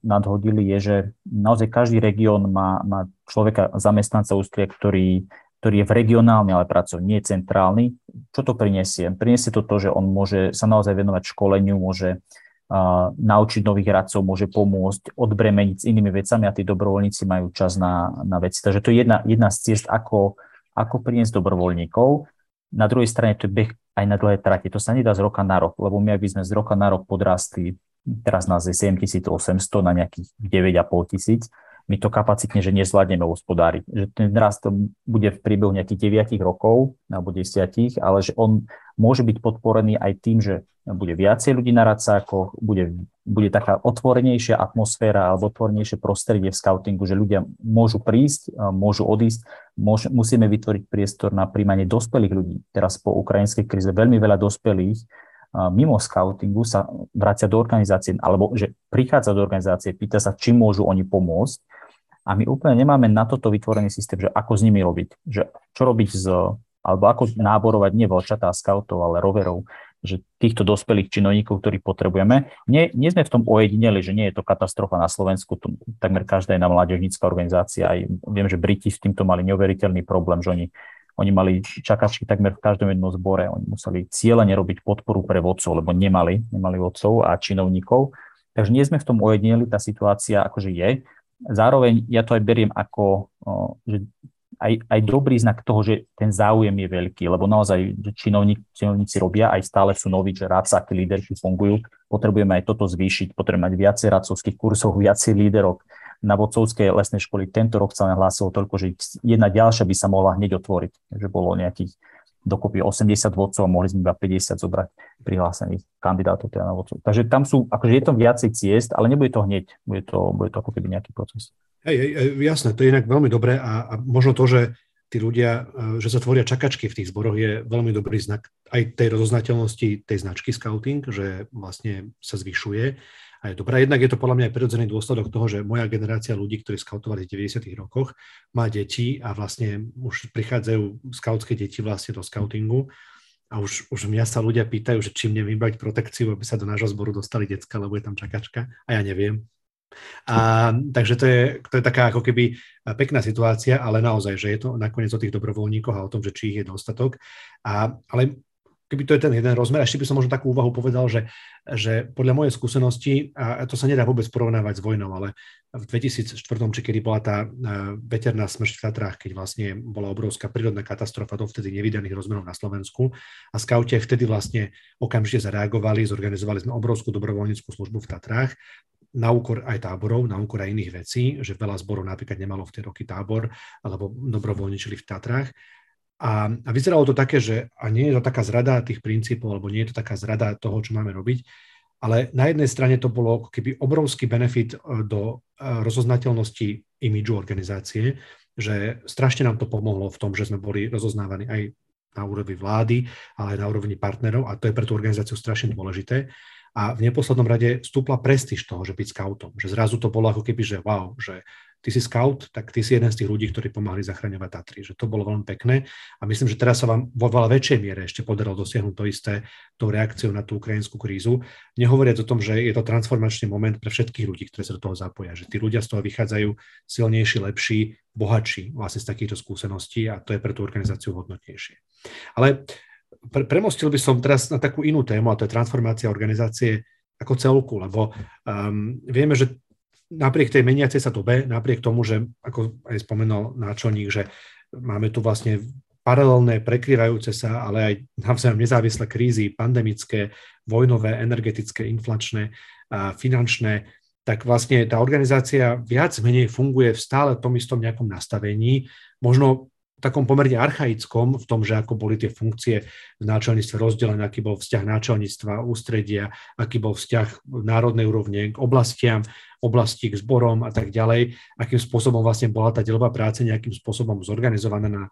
nadhodili, je, že naozaj každý región má, má človeka, zamestnanca ústria, ktorý, ktorý je v regionálny, ale pracovný, nie centrálny. Čo to prinesie? Prinesie to to, že on môže sa naozaj venovať školeniu, môže uh, naučiť nových radcov, môže pomôcť, odbremeniť s inými vecami a tí dobrovoľníci majú čas na, na veci. Takže to je jedna, jedna z ciest, ako, ako priniesť dobrovoľníkov. Na druhej strane to je beh aj na dlhé trate. To sa nedá z roka na rok, lebo my ak by sme z roka na rok podrastli, teraz nás je 7800 na nejakých 9,5 tisíc, my to kapacitne, že nezvládneme hospodáriť. Že ten rast bude v priebehu nejakých 9 rokov alebo 10, ale že on môže byť podporený aj tým, že bude viacej ľudí na radcákoch, bude, bude taká otvorenejšia atmosféra alebo otvorenejšie prostredie v scoutingu, že ľudia môžu prísť, môžu odísť, môž, musíme vytvoriť priestor na príjmanie dospelých ľudí. Teraz po ukrajinskej kríze veľmi veľa dospelých mimo scoutingu sa vracia do organizácie, alebo že prichádza do organizácie, pýta sa, či môžu oni pomôcť a my úplne nemáme na toto vytvorený systém, že ako s nimi robiť, že čo robiť z, alebo ako náborovať nie vlčatá scoutov, ale roverov, že týchto dospelých činovníkov, ktorých potrebujeme. Nie, nie sme v tom ojedineli, že nie je to katastrofa na Slovensku, tu, takmer každá jedna mládežnícka organizácia, aj viem, že Briti s týmto mali neuveriteľný problém, že oni, oni mali čakačky takmer v každom jednom zbore, oni museli cieľene robiť podporu pre vodcov, lebo nemali, nemali vodcov a činovníkov. Takže nie sme v tom ojedineli, tá situácia akože je, zároveň ja to aj beriem ako, že aj, aj dobrý znak toho, že ten záujem je veľký, lebo naozaj činovník, činovníci robia, aj stále sú noví, že radsáky líderky fungujú, potrebujeme aj toto zvýšiť, potrebujeme mať viacej radcovských kursov, viacej líderok. Na vodcovskej lesnej školy tento rok sa nahlásilo toľko, že jedna ďalšia by sa mohla hneď otvoriť, že bolo nejakých dokopy 80 vodcov a mohli sme iba 50 zobrať prihlásených kandidátov teda na vodcov. Takže tam sú, akože je to viacej ciest, ale nebude to hneď, bude to, bude to ako keby nejaký proces. Hej, hej, jasné, to je inak veľmi dobré a, a možno to, že tí ľudia, e, že sa tvoria čakačky v tých zboroch je veľmi dobrý znak aj tej rozoznateľnosti tej značky scouting, že vlastne sa zvyšuje a dobrá. Jednak je to podľa mňa aj prirodzený dôsledok toho, že moja generácia ľudí, ktorí skautovali v 90. rokoch, má deti a vlastne už prichádzajú skautské deti vlastne do skautingu a už, už mňa sa ľudia pýtajú, že čím neviem vybrať protekciu, aby sa do nášho zboru dostali decka, lebo je tam čakačka a ja neviem. A, takže to je, to je taká ako keby pekná situácia, ale naozaj, že je to nakoniec o tých dobrovoľníkoch a o tom, že či ich je dostatok. A, ale keby to je ten jeden rozmer, ešte by som možno takú úvahu povedal, že, že podľa mojej skúsenosti, a to sa nedá vôbec porovnávať s vojnou, ale v 2004, či kedy bola tá e, veterná smrť v Tatrách, keď vlastne bola obrovská prírodná katastrofa dovtedy nevydaných rozmerov na Slovensku a skauti vtedy vlastne okamžite zareagovali, zorganizovali sme obrovskú dobrovoľníckú službu v Tatrách na úkor aj táborov, na úkor aj iných vecí, že veľa zborov napríklad nemalo v tie roky tábor, alebo dobrovoľničili v Tatrách. A, a vyzeralo to také, že a nie je to taká zrada tých princípov, alebo nie je to taká zrada toho, čo máme robiť, ale na jednej strane to bolo keby obrovský benefit e, do e, rozoznateľnosti imidžu organizácie, že strašne nám to pomohlo v tom, že sme boli rozoznávaní aj na úrovni vlády, ale aj na úrovni partnerov a to je pre tú organizáciu strašne dôležité. A v neposlednom rade stúpla prestíž toho, že byť scoutom. Že zrazu to bolo ako keby, že wow, že ty si scout, tak ty si jeden z tých ľudí, ktorí pomáhali zachraňovať Tatry. Že to bolo veľmi pekné a myslím, že teraz sa vám vo veľa väčšej miere ešte podarilo dosiahnuť to isté tou reakciou na tú ukrajinskú krízu. Nehovoriac o tom, že je to transformačný moment pre všetkých ľudí, ktorí sa do toho zapoja, že tí ľudia z toho vychádzajú silnejší, lepší, bohatší vlastne z takýchto skúseností a to je pre tú organizáciu hodnotnejšie. Ale pre, premostil by som teraz na takú inú tému a to je transformácia organizácie ako celku, lebo um, vieme, že napriek tej meniacej sa dobe, napriek tomu, že ako aj spomenul náčelník, že máme tu vlastne paralelné, prekrývajúce sa, ale aj navzájom nezávislé krízy, pandemické, vojnové, energetické, inflačné, a finančné, tak vlastne tá organizácia viac menej funguje v stále tom istom nejakom nastavení. Možno takom pomerne archaickom v tom, že ako boli tie funkcie v náčelníctve rozdelené, aký bol vzťah náčelníctva, ústredia, aký bol vzťah národnej úrovne k oblastiam, oblasti k zborom a tak ďalej, akým spôsobom vlastne bola tá delová práca nejakým spôsobom zorganizovaná na,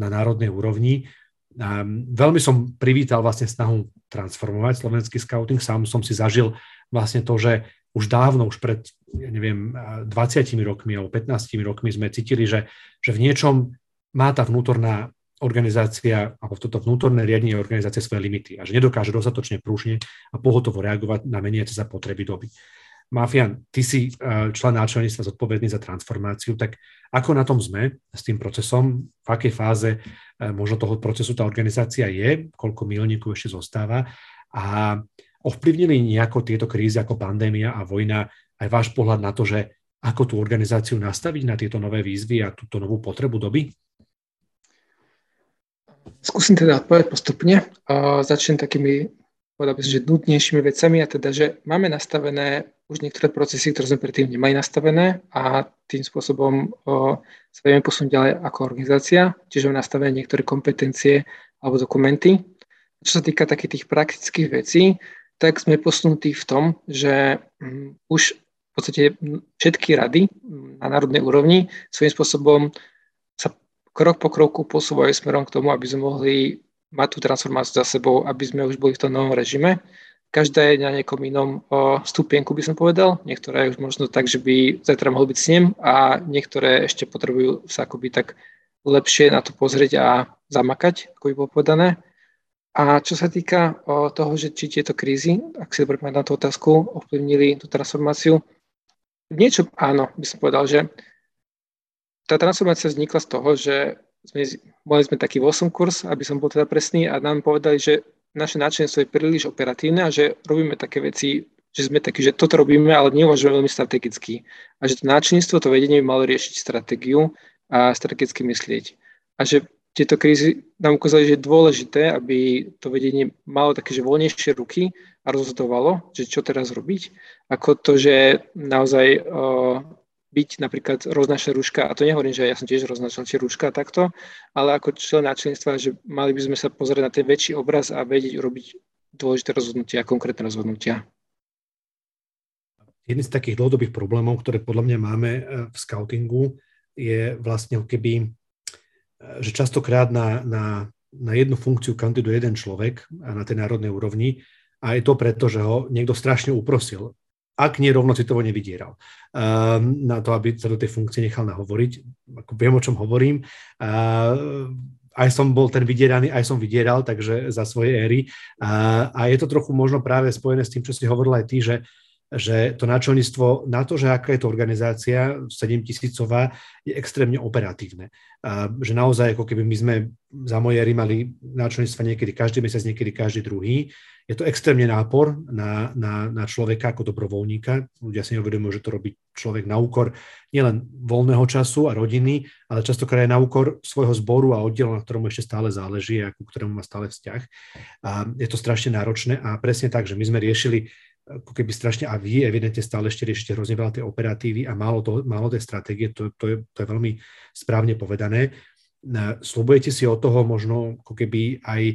na národnej úrovni. A veľmi som privítal vlastne snahu transformovať slovenský scouting. Sám som si zažil vlastne to, že už dávno, už pred, ja neviem, 20 rokmi alebo 15 rokmi sme cítili, že, že v niečom má tá vnútorná organizácia, alebo toto vnútorné riadenie organizácie svoje limity a že nedokáže dostatočne prúžne a pohotovo reagovať na meniace sa potreby doby. Mafian, ty si e, člen náčelníctva zodpovedný za transformáciu, tak ako na tom sme s tým procesom, v akej fáze e, možno toho procesu tá organizácia je, koľko milníkov ešte zostáva a ovplyvnili nejako tieto krízy ako pandémia a vojna aj váš pohľad na to, že ako tú organizáciu nastaviť na tieto nové výzvy a túto novú potrebu doby? Skúsim teda odpovedať postupne. A začnem takými, povedal by som, že nutnejšími vecami a teda, že máme nastavené už niektoré procesy, ktoré sme predtým nemali nastavené a tým spôsobom o, sa vieme posunúť ďalej ako organizácia, čiže máme nastavené niektoré kompetencie alebo dokumenty. Čo sa týka takých tých praktických vecí, tak sme posunutí v tom, že um, už v podstate všetky rady na národnej úrovni svojím spôsobom krok po kroku posúvajú smerom k tomu, aby sme mohli mať tú transformáciu za sebou, aby sme už boli v tom novom režime. Každá je na niekom inom o, stupienku, by som povedal. Niektoré už možno tak, že by zajtra mohli byť s ním a niektoré ešte potrebujú sa akoby tak lepšie na to pozrieť a zamakať, ako by bolo povedané. A čo sa týka o, toho, že či tieto krízy, ak si dobre na tú otázku, ovplyvnili tú transformáciu, niečo áno, by som povedal, že tá transformácia vznikla z toho, že sme, mali sme taký 8 kurz, aby som bol teda presný, a nám povedali, že naše náčenstvo je príliš operatívne a že robíme také veci, že sme takí, že toto robíme, ale neuvažujeme veľmi strategicky. A že to náčenstvo, to vedenie by malo riešiť stratégiu a strategicky myslieť. A že tieto krízy nám ukázali, že je dôležité, aby to vedenie malo také, že voľnejšie ruky a rozhodovalo, že čo teraz robiť, ako to, že naozaj uh, byť napríklad roznačné rúška, a to nehovorím, že ja som tiež roznačal tie rúška takto, ale ako člen náčlenstva, že mali by sme sa pozrieť na ten väčší obraz a vedieť urobiť dôležité rozhodnutia, konkrétne rozhodnutia. Jedný z takých dlhodobých problémov, ktoré podľa mňa máme e, v scoutingu, je vlastne keby, e, že častokrát na, na, na jednu funkciu kandiduje jeden človek na tej národnej úrovni a je to preto, že ho niekto strašne uprosil ak nie rovnocitovo nevydieral. Um, na to, aby sa do tej funkcie nechal nahovoriť. Ako viem, o čom hovorím. Uh, aj som bol ten vydieraný, aj som vydieral, takže za svoje éry. A, a je to trochu možno práve spojené s tým, čo si hovoril aj ty, že že to náčelníctvo na to, že aká je to organizácia 7 tisícová, je extrémne operatívne. A že naozaj, ako keby my sme za moje mali náčelníctva niekedy každý mesiac, niekedy každý druhý. Je to extrémne nápor na, na, na človeka ako dobrovoľníka. Ľudia si neuvedomujú, že to robí človek na úkor nielen voľného času a rodiny, ale častokrát aj na úkor svojho zboru a oddielu, na ktorom ešte stále záleží a ku ktorému má stále vzťah. A je to strašne náročné a presne tak, že my sme riešili ako keby strašne, a vy evidentne stále ešte riešite hrozne veľa tej operatívy a málo, to, málo tej stratégie, to, to, je, to je veľmi správne povedané. Slobujete si od toho možno ako keby aj e,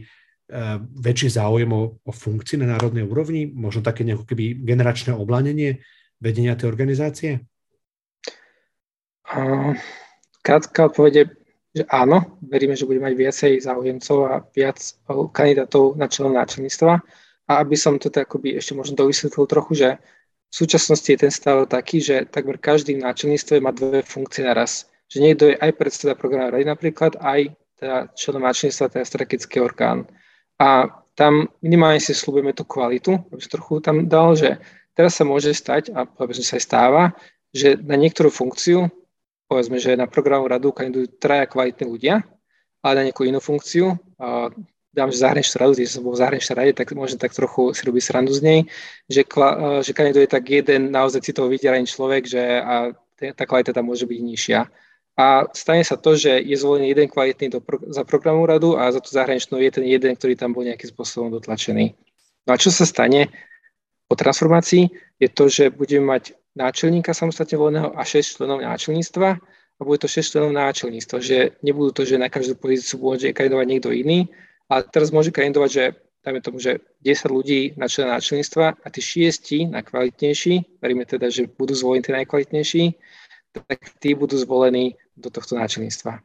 väčší záujem o, o funkcii na národnej úrovni, možno také nejaké keby generačné oblanenie vedenia tej organizácie? Krátka odpovede, že áno, veríme, že bude mať viacej záujemcov a viac kandidátov na členov náčelníctva a aby som to akoby ešte možno dovysvetlil trochu, že v súčasnosti je ten stav taký, že takmer každý v náčelníctve má dve funkcie naraz. Že niekto je aj predseda programu rady napríklad, aj teda členom náčelníctva, teda strategický orgán. A tam minimálne si slúbime tú kvalitu, aby som trochu tam dal, že teraz sa môže stať, a povedzme sa aj stáva, že na niektorú funkciu, povedzme, že na programu radu kandidujú traja kvalitní ľudia, ale na nejakú inú funkciu, dám, že zahraničnú radu, keď som bol v zahraničnej rade, tak môžem tak trochu si robiť srandu z nej, že, kla, že kandiduje tak jeden naozaj citovo vydelený človek, že a tá kvalita tam môže byť nižšia. A stane sa to, že je zvolený jeden kvalitný do, za programu radu a za tú zahraničnú je ten jeden, ktorý tam bol nejakým spôsobom dotlačený. No a čo sa stane po transformácii, je to, že budeme mať náčelníka samostatne voleného a 6 členov náčelníctva a bude to 6 členov náčelníctva, že nebudú to, že na každú pozíciu môže kandidovať niekto iný, a teraz môže kandidovať, že dajme tomu, že 10 ľudí na člena náčelníctva a tí šiesti najkvalitnejší, veríme teda, že budú zvolení tí najkvalitnejší, tak tí budú zvolení do tohto náčelníctva.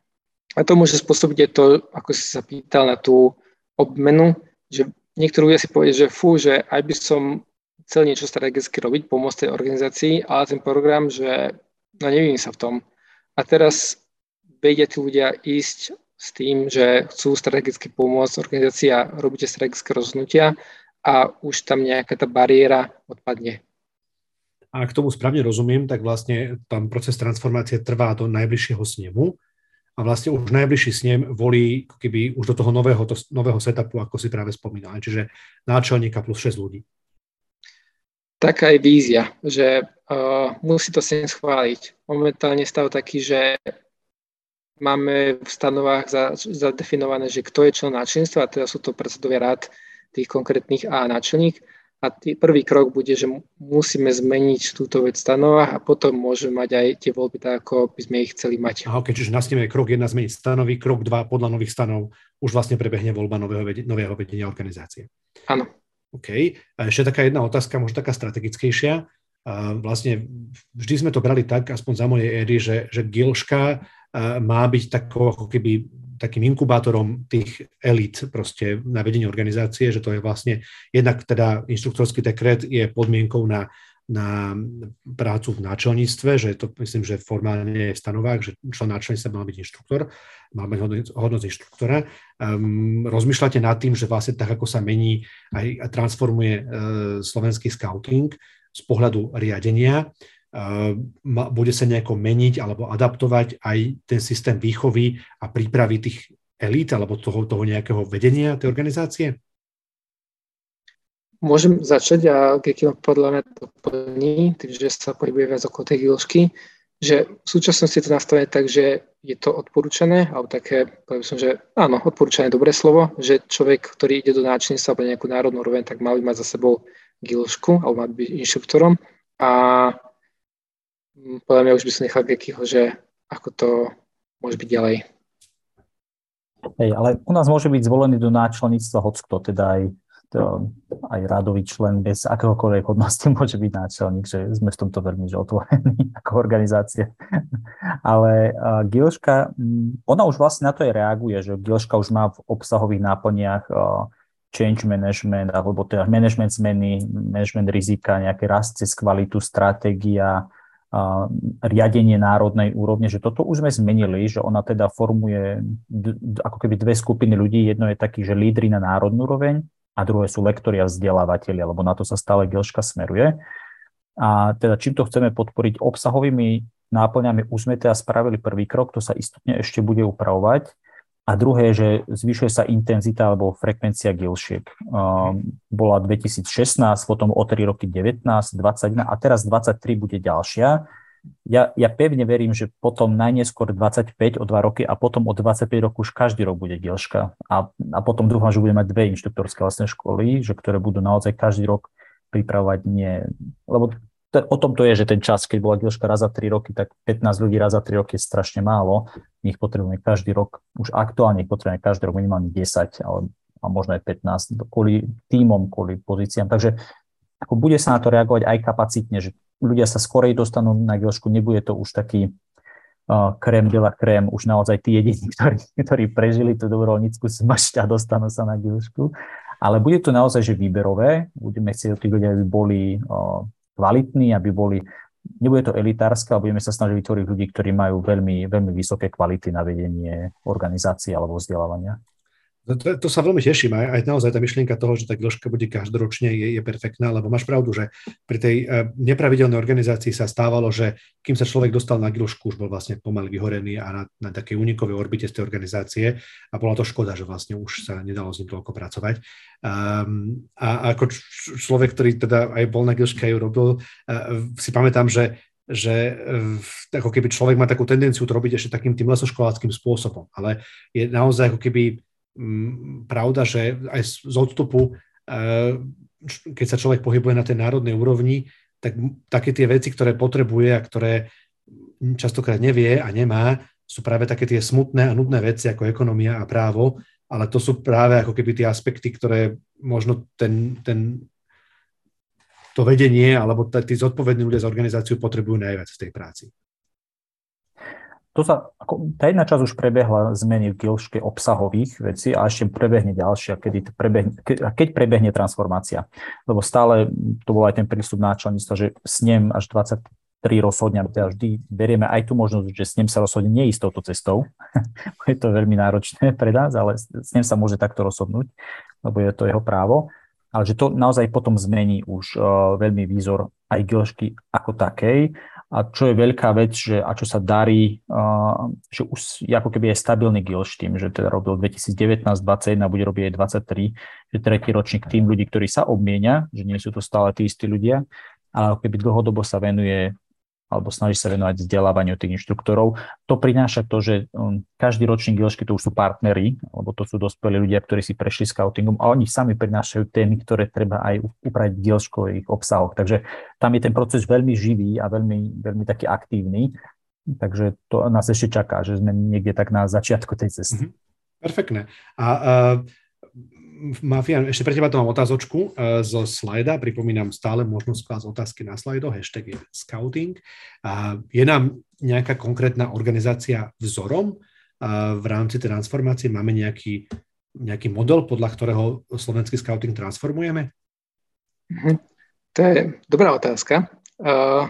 A to môže spôsobiť aj to, ako si sa pýtal na tú obmenu, že niektorí ľudia si povedia, že fú, že aj by som chcel niečo strategicky robiť, pomôcť tej organizácii, ale ten program, že no nevím sa v tom. A teraz vedia tí ľudia ísť s tým, že chcú strategicky pomôcť organizácia, robíte strategické rozhodnutia a už tam nejaká tá bariéra odpadne. A k tomu správne rozumiem, tak vlastne tam proces transformácie trvá do najbližšieho snemu a vlastne už najbližší snem volí keby už do toho nového, to, nového setupu, ako si práve spomínal. Čiže náčelníka plus 6 ľudí. Taká je vízia, že uh, musí to sem schváliť. Momentálne stav taký, že máme v stanovách zadefinované, že kto je člen náčelníctva, a teda sú to predsedovia rád tých konkrétnych a náčelník. A tý, prvý krok bude, že musíme zmeniť túto vec v stanovách a potom môžeme mať aj tie voľby tak, ako by sme ich chceli mať. Aha, okay, čiže nasneme krok 1 zmeniť stanovy, krok 2 podľa nových stanov už vlastne prebehne voľba nového, nového vedenia organizácie. Áno. OK. A ešte taká jedna otázka, možno taká strategickejšia. A vlastne vždy sme to brali tak, aspoň za mojej éry, že, že Gilška má byť takou, ako keby takým inkubátorom tých elít proste na vedenie organizácie, že to je vlastne, jednak teda inštruktorský dekret je podmienkou na, na prácu v náčelníctve, že to myslím, že formálne je v stanovách, že člen náčelníctva mal byť inštruktor, má mať hodnosť inštruktora. Um, rozmýšľate nad tým, že vlastne tak, ako sa mení aj a transformuje uh, slovenský scouting z pohľadu riadenia, bude sa nejako meniť alebo adaptovať aj ten systém výchovy a prípravy tých elít alebo toho, toho nejakého vedenia tej organizácie? Môžem začať a keď podľa mňa to plní, tým, že sa pohybuje viac okolo tej gilšky, že v súčasnosti je to nastavené tak, že je to odporúčané, alebo také, poviem som, že áno, odporúčané dobré slovo, že človek, ktorý ide do náčinstva alebo nejakú národnú úroveň, tak mal by mať za sebou gilšku, alebo mal byť inštruktorom. A podľa mňa už by som nechal Gekyho, že ako to môže byť ďalej. Hej, ale u nás môže byť zvolený do náčleníctva kto, teda aj, to, aj radový člen bez akéhokoľvek hodnosti môže byť náčelník, že sme v tomto veľmi že otvorení ako organizácie. ale uh, Gilška, ona už vlastne na to aj reaguje, že Gilška už má v obsahových náplniach uh, change management, alebo teda management zmeny, management rizika, nejaké rast cez kvalitu, stratégia, riadenie národnej úrovne, že toto už sme zmenili, že ona teda formuje ako keby dve skupiny ľudí. Jedno je taký, že lídry na národnú úroveň a druhé sú lektori a vzdelávateľi, lebo na to sa stále Gelška smeruje. A teda čím to chceme podporiť obsahovými náplňami, už sme teda spravili prvý krok, to sa istotne ešte bude upravovať. A druhé že zvyšuje sa intenzita alebo frekvencia gilšiek. Um, bola 2016, potom o 3 roky 19, 21 a teraz 23 bude ďalšia. Ja, ja pevne verím, že potom najneskôr 25 o 2 roky a potom o 25 rokov už každý rok bude gilška. A, a potom dúfam, že budeme mať dve inštruktorské vlastné školy, že ktoré budú naozaj každý rok pripravovať nie, lebo o tom to je, že ten čas, keď bola Gilška raz za 3 roky, tak 15 ľudí raz za 3 roky je strašne málo. Ich potrebujeme každý rok, už aktuálne ich potrebujeme každý rok minimálne 10, ale a možno aj 15, kvôli týmom, kvôli pozíciám. Takže ako bude sa na to reagovať aj kapacitne, že ľudia sa skorej dostanú na Gilšku, nebude to už taký uh, krém de la krém, už naozaj tí jediní, ktorí, ktorí prežili tú dobrovoľníckú smršť a dostanú sa na Gilšku. Ale bude to naozaj že výberové, budeme chcieť od tých ľudí, boli uh, kvalitní, aby boli nebude to elitárske, ale budeme sa snažiť vytvoriť ľudí, ktorí majú veľmi, veľmi vysoké kvality na vedenie organizácie alebo vzdelávania. To, to, to sa veľmi teším. Aj, aj naozaj tá myšlienka toho, že tá dĺžka bude každoročne, je, je perfektná, lebo máš pravdu, že pri tej uh, nepravidelnej organizácii sa stávalo, že kým sa človek dostal na dĺžku, už bol vlastne pomaly vyhorený a na, na takej unikovej orbite z tej organizácie a bola to škoda, že vlastne už sa nedalo s ním toľko pracovať. Um, a ako človek, ktorý teda aj bol na dĺžke aj robil, uh, si pamätám, že že ako keby človek má takú tendenciu to robiť ešte takým tým lesoškoláckým spôsobom, ale je naozaj ako keby pravda, že aj z odstupu, eh, keď sa človek pohybuje na tej národnej úrovni, tak také tie veci, ktoré potrebuje a ktoré častokrát nevie a nemá, sú práve také tie smutné a nudné veci ako ekonomia a právo, ale to sú práve ako keby tie aspekty, ktoré možno ten, ten to vedenie alebo tí zodpovední ľudia z organizáciu potrebujú najviac v tej práci to sa, ako, tá jedna časť už prebehla zmeny v gilške obsahových vecí a ešte prebehne ďalšia, kedy prebehne, ke, keď prebehne transformácia. Lebo stále to bol aj ten prístup náčelníctva, že snem až 23 rozhodňa, teda vždy berieme aj tú možnosť, že snem sa rozhodne nie touto cestou. je to veľmi náročné pre nás, ale snem sa môže takto rozhodnúť, lebo je to jeho právo. Ale že to naozaj potom zmení už uh, veľmi výzor aj gilšky ako takej a čo je veľká vec, že a čo sa darí, uh, že už ako keby je stabilný Gilš tým, že teda robil 2019-21 a bude robiť aj 23, že tretí ročník tým ľudí, ktorí sa obmienia, že nie sú to stále tí istí ľudia, ale ako keby dlhodobo sa venuje alebo snaží sa venovať vzdelávaniu tých inštruktorov. To prináša to, že um, každý ročník Gilšky to už sú partneri, alebo to sú dospelí ľudia, ktorí si prešli scoutingom a oni sami prinášajú témy, ktoré treba aj upraviť v Gilškových obsahoch. Takže tam je ten proces veľmi živý a veľmi, veľmi taký aktívny. Takže to nás ešte čaká, že sme niekde tak na začiatku tej cesty. Mm-hmm. Perfektné. A uh, Mafian, ešte pre teba to mám otázočku uh, zo slajda. Pripomínam stále možnosť klásť otázky na slajdo. Hashtag je scouting. Uh, je nám nejaká konkrétna organizácia vzorom uh, v rámci transformácie? Máme nejaký, nejaký model, podľa ktorého slovenský scouting transformujeme? Mhm. To je dobrá otázka. Uh,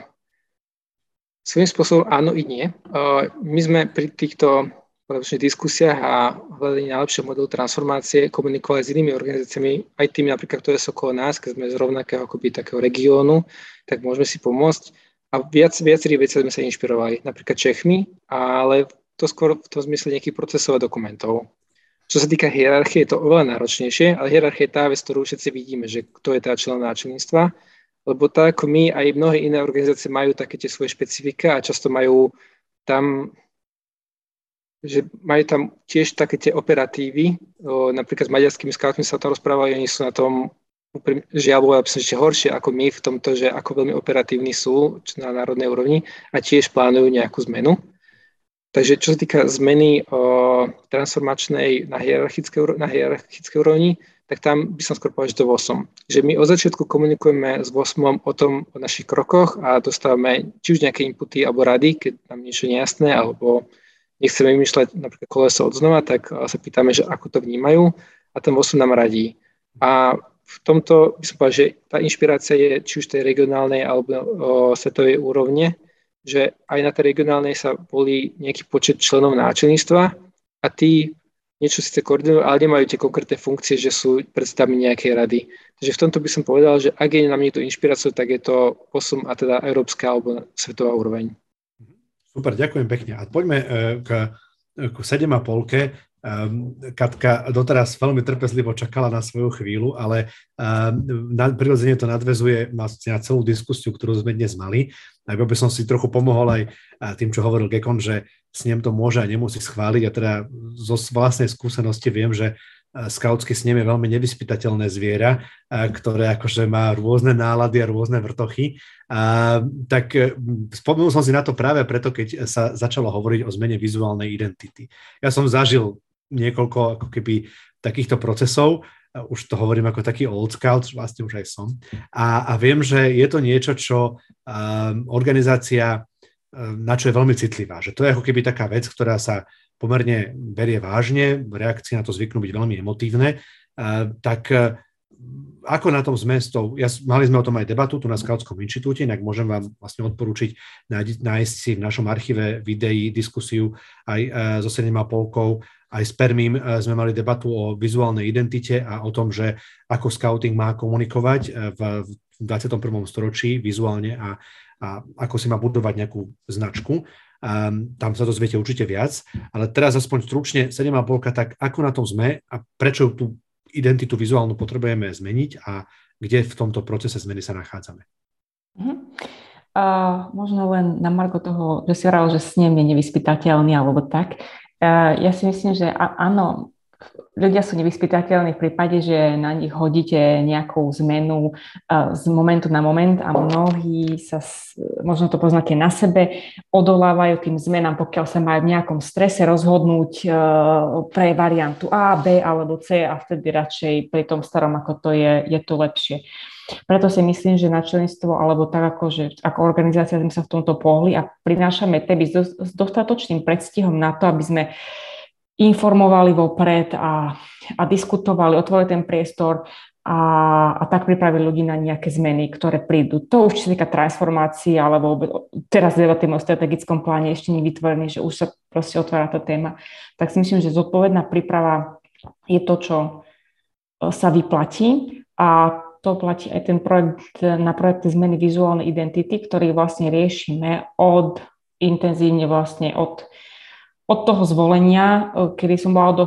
svojím spôsobom áno i nie. Uh, my sme pri týchto podľa diskusiách a hľadaní najlepšieho modelu transformácie komunikovali s inými organizáciami, aj tými napríklad, ktoré sú okolo nás, keď sme z rovnakého akoby takého regiónu, tak môžeme si pomôcť. A viac, viacerých vecí sme sa inšpirovali, napríklad Čechmi, ale to skôr v tom zmysle nejakých procesov a dokumentov. Čo sa týka hierarchie, je to oveľa náročnejšie, ale hierarchia je tá vec, ktorú všetci vidíme, že kto je tá člen náčelníctva, lebo tak my, aj mnohé iné organizácie majú také tie svoje špecifika a často majú tam že majú tam tiež také tie operatívy, o, napríklad s maďarskými scoutmi sa tam rozprávali, oni sú na tom žiaľ bolo ešte horšie ako my v tomto, že ako veľmi operatívni sú na národnej úrovni a tiež plánujú nejakú zmenu. Takže čo sa týka zmeny o, transformačnej na hierarchickej, na hierarchickej úrovni, tak tam by som skôr povedal, že to 8. Že my od začiatku komunikujeme s 8 o tom, o našich krokoch a dostávame či už nejaké inputy alebo rady, keď nám niečo nejasné, alebo nechceme vymýšľať napríklad koleso od znova, tak sa pýtame, že ako to vnímajú a ten VOSU nám radí. A v tomto by som povedal, že tá inšpirácia je či už tej regionálnej alebo o, svetovej úrovne, že aj na tej regionálnej sa volí nejaký počet členov náčelníctva a tí niečo síce koordinujú, ale nemajú tie konkrétne funkcie, že sú predstavmi nejakej rady. Takže v tomto by som povedal, že ak je nám niekto inšpiráciou, tak je to posun a teda európska alebo svetová úroveň. Super, ďakujem pekne. A poďme e, k, k 7,5. Um, Katka doteraz veľmi trpezlivo čakala na svoju chvíľu, ale na, prirodzene to nadvezuje na, celú diskusiu, ktorú sme dnes mali. Ak by som si trochu pomohol aj tým, čo hovoril Gekon, že s ním to môže a nemusí schváliť. A teda zo vlastnej skúsenosti viem, že skautský snem je veľmi nevyspytateľné zviera, ktoré akože má rôzne nálady a rôzne vrtochy. A, tak e, spomenul som si na to práve preto, keď sa začalo hovoriť o zmene vizuálnej identity. Ja som zažil niekoľko ako keby takýchto procesov, už to hovorím ako taký old scout, vlastne už aj som. A, a viem, že je to niečo, čo um, organizácia um, na čo je veľmi citlivá. Že to je ako keby taká vec, ktorá sa pomerne berie vážne, reakcie na to zvyknú byť veľmi emotívne, tak e, ako na tom sme s tou, ja, mali sme o tom aj debatu tu na Skautskom inštitúte, inak môžem vám vlastne odporučiť nájsť, nájsť si v našom archíve videí diskusiu aj e, so 7,5 aj s Permím e, sme mali debatu o vizuálnej identite a o tom, že ako scouting má komunikovať e, v, v 21. storočí vizuálne a, a ako si má budovať nejakú značku. Um, tam sa dozviete určite viac, ale teraz aspoň stručne 7,5, tak ako na tom sme a prečo tú identitu vizuálnu potrebujeme zmeniť a kde v tomto procese zmeny sa nachádzame? Uh-huh. Uh, možno len na marko toho, že si hovoril, že snem je nevyspytateľný alebo tak. Uh, ja si myslím, že a, áno, ľudia sú nevyspytateľní v prípade, že na nich hodíte nejakú zmenu z momentu na moment a mnohí sa, možno to poznáte na sebe, odolávajú tým zmenám, pokiaľ sa majú v nejakom strese rozhodnúť e, pre variantu A, B alebo C a vtedy radšej pri tom starom, ako to je, je to lepšie. Preto si myslím, že na členstvo, alebo tak ako, že ako organizácia sme sa v tomto pohli a prinášame teby s dostatočným predstihom na to, aby sme uh, informovali vopred a, a diskutovali, otvorili ten priestor a, a tak pripravili ľudí na nejaké zmeny, ktoré prídu. To už čo týka transformácií, alebo teraz debatujeme o strategickom pláne ešte nevytvorený, že už sa proste otvára tá téma. Tak si myslím, že zodpovedná príprava je to, čo e, sa vyplatí a to platí aj ten projekt na projekt zmeny vizuálnej identity, ktorý vlastne riešime od intenzívne vlastne od od toho zvolenia, e, kedy som bola do,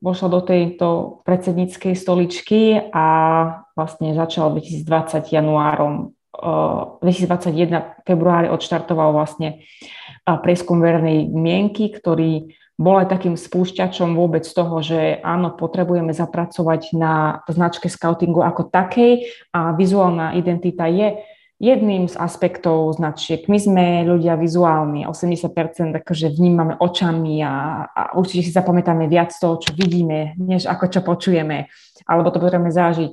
vošla do tejto predsedníckej stoličky a vlastne začal 2020 januárom 2021 e, februári odštartoval vlastne e, prieskum verejnej mienky, ktorý bol aj takým spúšťačom vôbec toho, že áno, potrebujeme zapracovať na značke scoutingu ako takej a vizuálna identita je jedným z aspektov značiek. My sme ľudia vizuálni, 80% akože vnímame očami a, a určite si zapamätáme viac toho, čo vidíme, než ako čo počujeme, alebo to potrebujeme zažiť.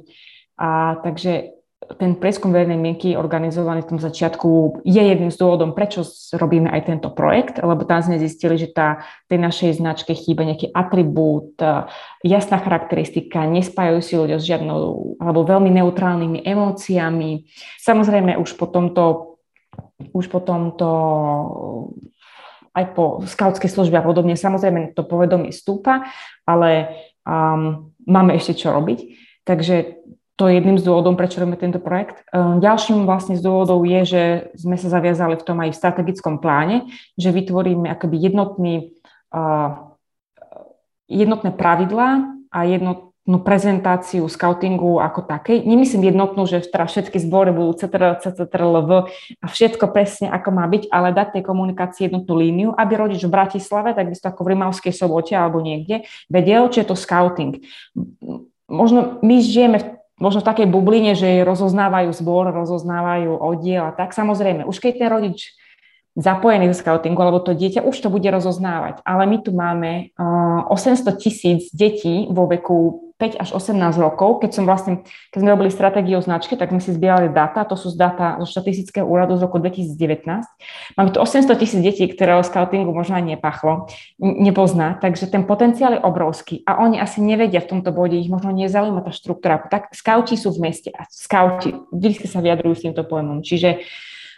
A takže ten prieskum verejnej mienky organizovaný v tom začiatku je jedným z dôvodom, prečo robíme aj tento projekt, lebo tam sme zistili, že tá, tej našej značke chýba nejaký atribút, e, jasná charakteristika, nespájajú si ľudia s žiadnou alebo veľmi neutrálnymi emóciami. Samozrejme už po tomto už po tomto aj po skautskej službe a podobne, samozrejme to povedomie stúpa, ale um, máme ešte čo robiť. Takže to je jedným z dôvodov, prečo robíme tento projekt. Ehm, ďalším vlastne z dôvodov je, že sme sa zaviazali v tom aj v strategickom pláne, že vytvoríme akoby jednotný, jednotné pravidlá a jednotnú prezentáciu scoutingu ako takej. Nemyslím jednotnú, že teraz všetky zbory budú CTR, CTRLV a všetko presne ako má byť, ale dať tej komunikácii jednotnú líniu, aby rodič v Bratislave, takisto ako v Rimavskej sobote alebo niekde, vedel, či je to scouting. Možno my žijeme v možno v takej bubline, že rozoznávajú zbor, rozoznávajú oddiel a tak. Samozrejme, už keď ten rodič zapojený do scoutingu, alebo to dieťa už to bude rozoznávať. Ale my tu máme uh, 800 tisíc detí vo veku 5 až 18 rokov. Keď som vlastne, keď sme robili stratégiu o značke, tak sme si zbierali data, to sú z data zo štatistického úradu z roku 2019. Máme tu 800 tisíc detí, ktoré o scoutingu možno aj nepachlo, nepozná, takže ten potenciál je obrovský a oni asi nevedia v tomto bode, ich možno nezaujíma tá štruktúra. Tak skauti sú v meste a skauti vždy sa vyjadrujú s týmto pojmom. Čiže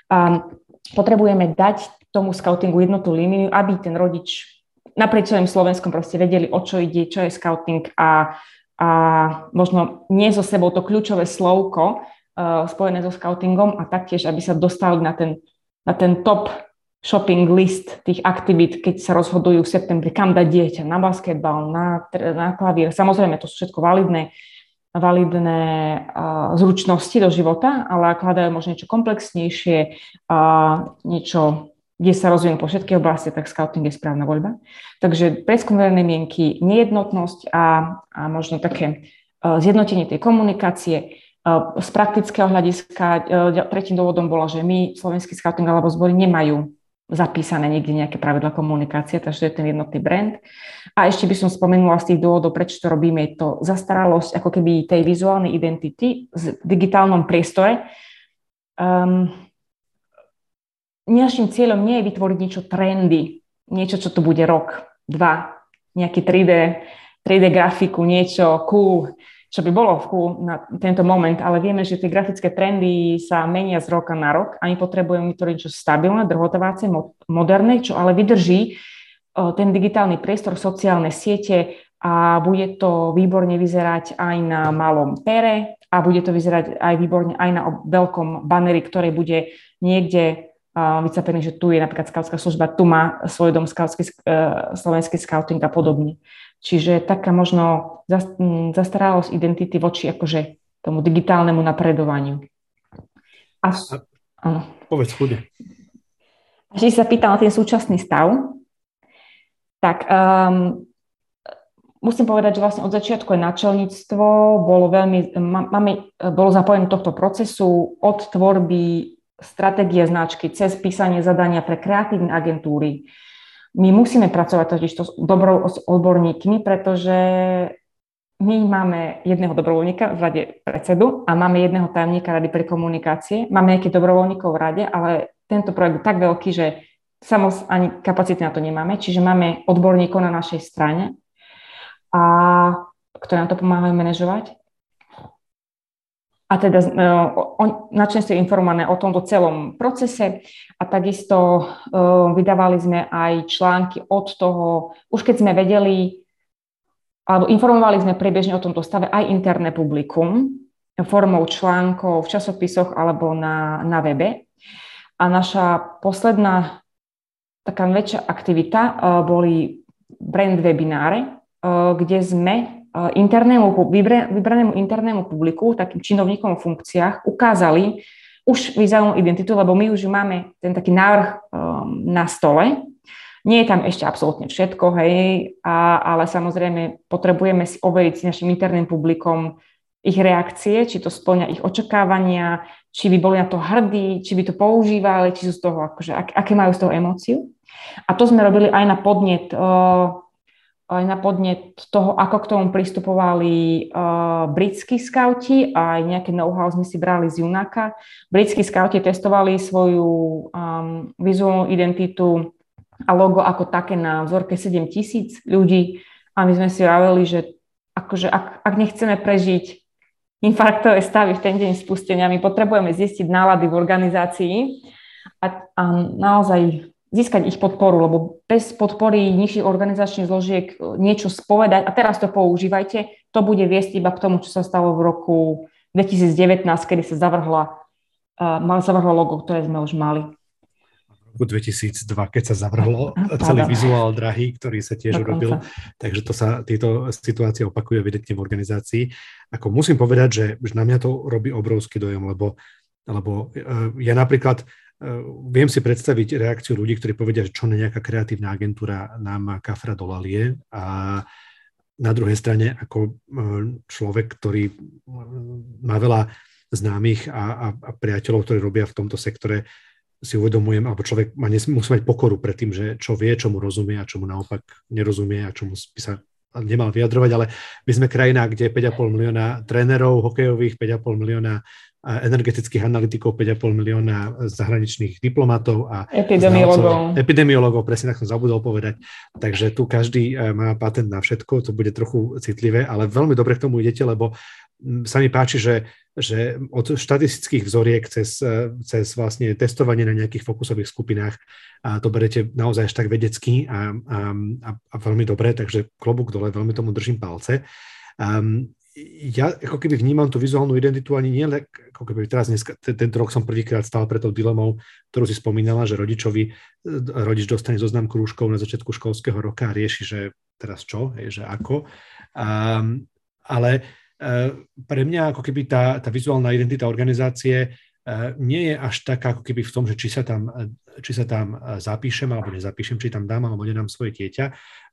um, potrebujeme dať tomu scoutingu jednotú líniu, aby ten rodič naprieč celým Slovenskom proste vedeli, o čo ide, čo je scouting a, a možno nie so sebou to kľúčové slovko uh, spojené so scoutingom a taktiež, aby sa dostali na ten, na ten top shopping list tých aktivít, keď sa rozhodujú v septembri, kam dať dieťa, na basketbal, na, na klavír. Samozrejme, to sú všetko validné validné zručnosti do života, ale ak hľadajú možno niečo komplexnejšie, niečo, kde sa rozvíjajú po všetkých oblasti, tak scouting je správna voľba. Takže preskum verejnej mienky, nejednotnosť a, a možno také zjednotenie tej komunikácie. Z praktického hľadiska tretím dôvodom bolo, že my, slovenský scouting alebo zbory, nemajú zapísané niekde nejaké pravidla komunikácie, takže to je ten jednotný brand. A ešte by som spomenula z tých dôvodov, prečo to robíme, je to zastaralosť ako keby tej vizuálnej identity v digitálnom priestore. Um, našim cieľom nie je vytvoriť niečo trendy, niečo, čo to bude rok, dva, nejaký 3D, 3D grafiku, niečo cool. Čo by bolo v na tento moment, ale vieme, že tie grafické trendy sa menia z roka na rok a my potrebujeme vytvoriť niečo stabilné, drhotovacie, moderné, čo ale vydrží ten digitálny priestor, sociálne siete a bude to výborne vyzerať aj na malom pere a bude to vyzerať aj výborne aj na veľkom baneri, ktorý bude niekde vycapený, že tu je napríklad skautská služba, tu má svoj dom skautský, e, slovenský skauting a podobne. Čiže taká možno zastaralosť identity voči akože tomu digitálnemu napredovaniu. A, áno. Povedz chude. A si sa pýtal na ten súčasný stav, tak um, musím povedať, že vlastne od začiatku aj náčelníctvo bolo veľmi, máme, bolo zapojené do tohto procesu od tvorby stratégie značky cez písanie zadania pre kreatívne agentúry, my musíme pracovať totiž to s dobrou odborníkmi, pretože my máme jedného dobrovoľníka v rade predsedu a máme jedného tajomníka rady pre komunikácie. Máme nejakých dobrovoľníkov v rade, ale tento projekt je tak veľký, že samoz ani kapacity na to nemáme, čiže máme odborníkov na našej strane, a ktoré nám to pomáhajú manažovať a teda uh, načne ste informované o tomto celom procese a takisto uh, vydávali sme aj články od toho, už keď sme vedeli, alebo informovali sme priebežne o tomto stave aj interné publikum formou článkov v časopisoch alebo na, na webe. A naša posledná taká väčšia aktivita uh, boli brand webináre, kde sme internému, vybranému internému publiku, takým činovníkom v funkciách, ukázali už vizuálnu identitu, lebo my už máme ten taký návrh um, na stole. Nie je tam ešte absolútne všetko, hej, a, ale samozrejme potrebujeme si overiť s našim interným publikom ich reakcie, či to splňa ich očakávania, či by boli na to hrdí, či by to používali, či sú z toho, akože, ak, aké majú z toho emóciu. A to sme robili aj na podnet uh, aj na podnet toho, ako k tomu pristupovali uh, britskí skauti a aj nejaké know-how sme si brali z Junaka. Britskí skauti testovali svoju um, vizuálnu identitu a logo ako také na vzorke 7 tisíc ľudí a my sme si vraveli, že akože ak, ak nechceme prežiť infarktové stavy v ten deň spustenia, my potrebujeme zistiť nálady v organizácii a, a naozaj získať ich podporu, lebo bez podpory nižších organizačných zložiek e, niečo spovedať a teraz to používajte, to bude viesť iba k tomu, čo sa stalo v roku 2019, kedy sa zavrhla, uh, zavrhlo logo, ktoré sme už mali. V roku 2002, keď sa zavrhlo celý vizuál drahý, ktorý sa tiež Dokonca. urobil. Takže to sa, tieto situácie opakujú evidentne v organizácii. Ako musím povedať, že, že na mňa to robí obrovský dojem, lebo, lebo uh, ja napríklad viem si predstaviť reakciu ľudí, ktorí povedia, že čo nejaká kreatívna agentúra nám kafra dolalie a na druhej strane ako eh, človek, ktorý eh, má veľa známych a, a, a priateľov, ktorí robia v tomto sektore, si uvedomujem, alebo človek má, musí mať pokoru pred tým, že čo vie, čo rozumie a čo naopak nerozumie a čo mu by sa nemal vyjadrovať, ale my sme krajina, kde je 5,5 milióna trénerov hokejových, 5,5 milióna energetických analytikov, 5,5 milióna zahraničných diplomatov a epidemiologov. Epidemiologov, presne tak som zabudol povedať. Takže tu každý e, má patent na všetko, to bude trochu citlivé, ale veľmi dobre k tomu idete, lebo sa mi páči, že, že od štatistických vzoriek cez, e, cez vlastne testovanie na nejakých fokusových skupinách a to berete naozaj až tak vedecky a, a, a, a veľmi dobre, takže klobúk dole, veľmi tomu držím palce. Um, ja ako keby vnímam tú vizuálnu identitu ani nie, ako keby teraz dneska, tento rok som prvýkrát stál pre tou dilemou, ktorú si spomínala, že rodičovi, rodič dostane zoznam krúžkov na začiatku školského roka a rieši, že teraz čo, že ako. Um, ale uh, pre mňa ako keby tá, tá vizuálna identita organizácie uh, nie je až taká ako keby v tom, že či sa tam, či sa tam zapíšem alebo nezapíšem, či tam dám alebo nedám svoje dieťa,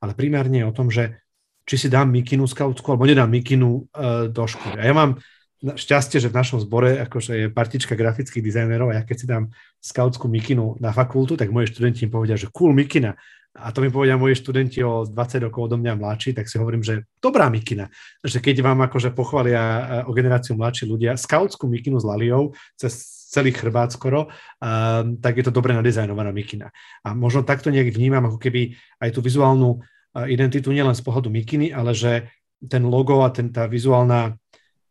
ale primárne je o tom, že či si dám mikinu skautskú, alebo nedám mikinu uh, do školy. A ja mám šťastie, že v našom zbore akože je partička grafických dizajnerov a ja keď si dám skautskú mikinu na fakultu, tak moji študenti mi povedia, že cool mikina. A to mi povedia moji študenti o 20 rokov odo mňa mladší, tak si hovorím, že dobrá mikina. Že keď vám akože pochvália eh, o generáciu mladší ľudia skautskú mikinu s laliou cez celý chrbát skoro, um, tak je to dobre nadizajnovaná mikina. A možno takto nejak vnímam ako keby aj tú vizuálnu identitu nielen z pohľadu mikiny, ale že ten logo a ten, tá vizuálna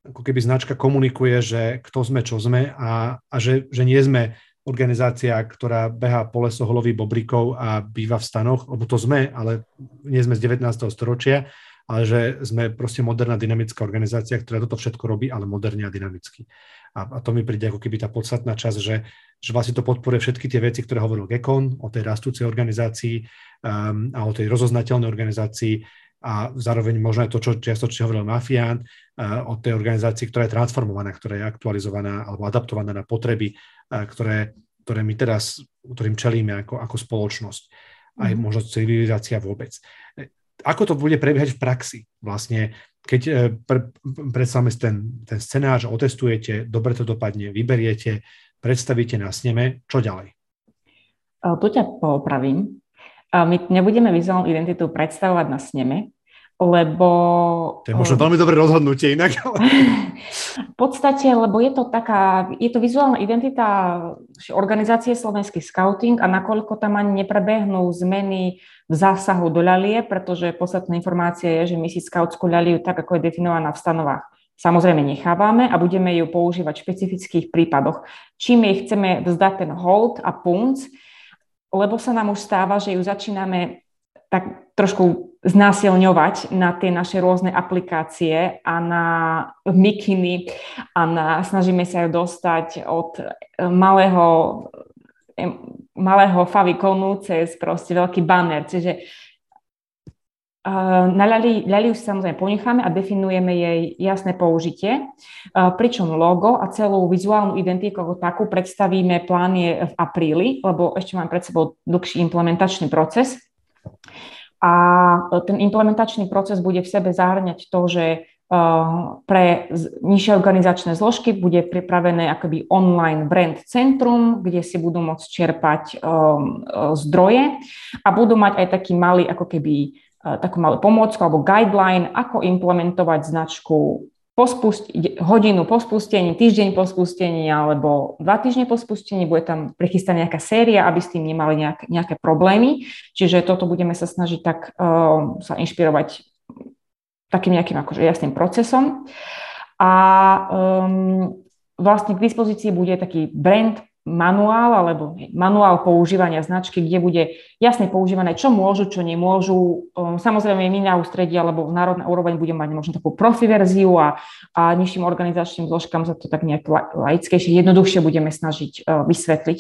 ako keby značka komunikuje, že kto sme, čo sme a, a že, že nie sme organizácia, ktorá beha po lesoch loví bobrikov a býva v stanoch, lebo to sme, ale nie sme z 19. storočia, ale že sme proste moderná dynamická organizácia, ktorá toto všetko robí, ale moderne a dynamicky. A, a to mi príde ako keby tá podstatná časť, že, že vlastne to podporuje všetky tie veci, ktoré hovoril Gekon o tej rastúcej organizácii um, a o tej rozoznateľnej organizácii a zároveň možno aj to, čo čiastočne hovoril Mafián, uh, o tej organizácii, ktorá je transformovaná, ktorá je aktualizovaná alebo adaptovaná na potreby ktoré, ktoré my teraz, ktorým čelíme ako, ako spoločnosť, aj mm. možno civilizácia vôbec. Ako to bude prebiehať v praxi? Vlastne, keď pre, predstavíme ten, ten scenár, že otestujete, dobre to dopadne, vyberiete, predstavíte na sneme, čo ďalej? Tu ťa popravím. My nebudeme vizuálnu identitu predstavovať na sneme, lebo... To je možno veľmi dobré rozhodnutie inak. v podstate, lebo je to taká, je to vizuálna identita organizácie Slovenský scouting a nakoľko tam ani neprebehnú zmeny v zásahu do ľalie, pretože podstatná informácia je, že my si scoutskú ľaliu tak, ako je definovaná v stanovách, samozrejme nechávame a budeme ju používať v špecifických prípadoch. Čím jej chceme vzdať ten hold a punc, lebo sa nám už stáva, že ju začíname tak trošku znásilňovať na tie naše rôzne aplikácie a na mikiny a na, snažíme sa ju dostať od e, malého, malého favikonu cez proste veľký banner. Čiže e, na ľali, už samozrejme ponecháme a definujeme jej jasné použitie, pričom logo a celú vizuálnu identiku ako takú predstavíme plán v apríli, lebo ešte mám pred sebou dlhší implementačný proces. A ten implementačný proces bude v sebe zahrňať to, že uh, pre nižšie organizačné zložky bude pripravené akoby online brand centrum, kde si budú môcť čerpať um, uh, zdroje a budú mať aj taký malý ako keby takú malú pomôcku alebo guideline, ako implementovať značku po spust- hodinu po spustení, týždeň po spustení alebo dva týždne po spustení, bude tam prichystaná nejaká séria, aby s tým nemali nejak, nejaké problémy. Čiže toto budeme sa snažiť tak uh, sa inšpirovať takým nejakým akože jasným procesom. A um, vlastne k dispozícii bude taký brand manuál alebo manuál používania značky, kde bude jasne používané, čo môžu, čo nemôžu. Samozrejme, my na ústredí alebo národná úroveň bude mať možno takú profi verziu a, a nižším organizačným zložkám sa to tak nejak laickejšie, jednoduchšie budeme snažiť vysvetliť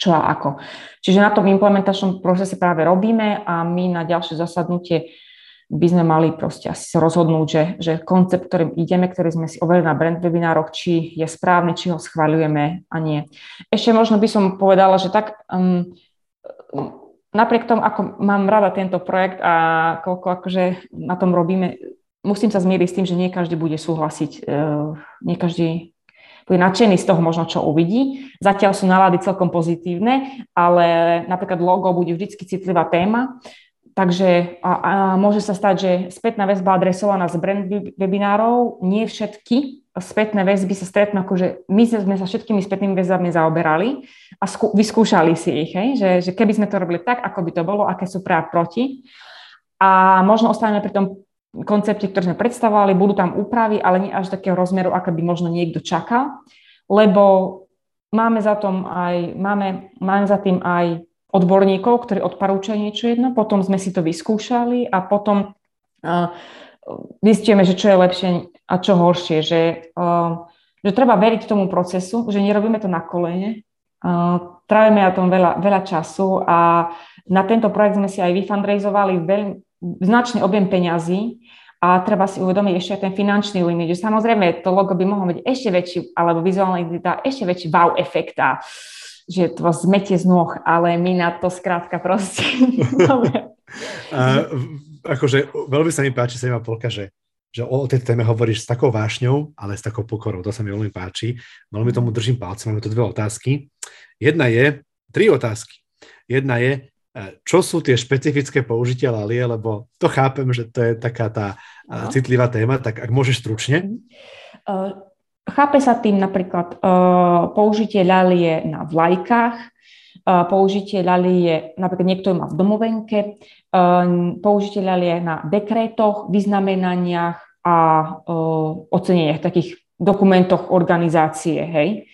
čo a ako. Čiže na tom implementačnom procese práve robíme a my na ďalšie zasadnutie by sme mali proste asi sa rozhodnúť, že, že koncept, ktorým ideme, ktorý sme si overili na brand webinároch, či je správny, či ho schváľujeme a nie. Ešte možno by som povedala, že tak um, napriek tomu, ako mám rada tento projekt a koľko akože na tom robíme, musím sa zmieriť s tým, že nie každý bude súhlasiť, uh, nie každý bude nadšený z toho možno, čo uvidí. Zatiaľ sú nálady celkom pozitívne, ale napríklad logo bude vždy citlivá téma Takže a, a môže sa stať, že spätná väzba adresovaná z brand webinárov, nie všetky spätné väzby sa stretnú, akože my sme sa všetkými spätnými väzbami zaoberali a skú, vyskúšali si ich, hej? Že, že keby sme to robili tak, ako by to bolo, aké sú práv proti. A možno ostaneme pri tom koncepte, ktorý sme predstavovali, budú tam úpravy, ale nie až takého rozmeru, ako by možno niekto čakal, lebo máme za, tom aj, máme, máme za tým aj odborníkov, ktorí odporúčajú niečo jedno, potom sme si to vyskúšali a potom uh, zistíme, že čo je lepšie a čo horšie, že, uh, že treba veriť tomu procesu, že nerobíme to na kolene, uh, trávime na tom veľa, veľa času a na tento projekt sme si aj vyfundraizovali veľmi značný objem peňazí a treba si uvedomiť ešte aj ten finančný limit, že samozrejme to logo by mohlo byť ešte väčší, alebo vizuálna identita ešte väčší wow efekt a uh, že to vás zmetie z nôh, ale my na to skrátka proste. a, akože veľmi sa mi páči, sa ma polka, že, že o tej téme hovoríš s takou vášňou, ale s takou pokorou. To sa mi veľmi páči. Veľmi tomu držím palce. Máme tu dve otázky. Jedna je, tri otázky. Jedna je, e, čo sú tie špecifické použitia lalie, lebo to chápem, že to je taká tá no. citlivá téma, tak ak môžeš stručne. Uh, Chápe sa tým napríklad uh, použitie ľalie na vlajkách, uh, použitie ľalie, napríklad niekto má v domovenke, uh, použitie ľalie na dekrétoch, vyznamenaniach, a oceneniach, takých dokumentoch organizácie, hej.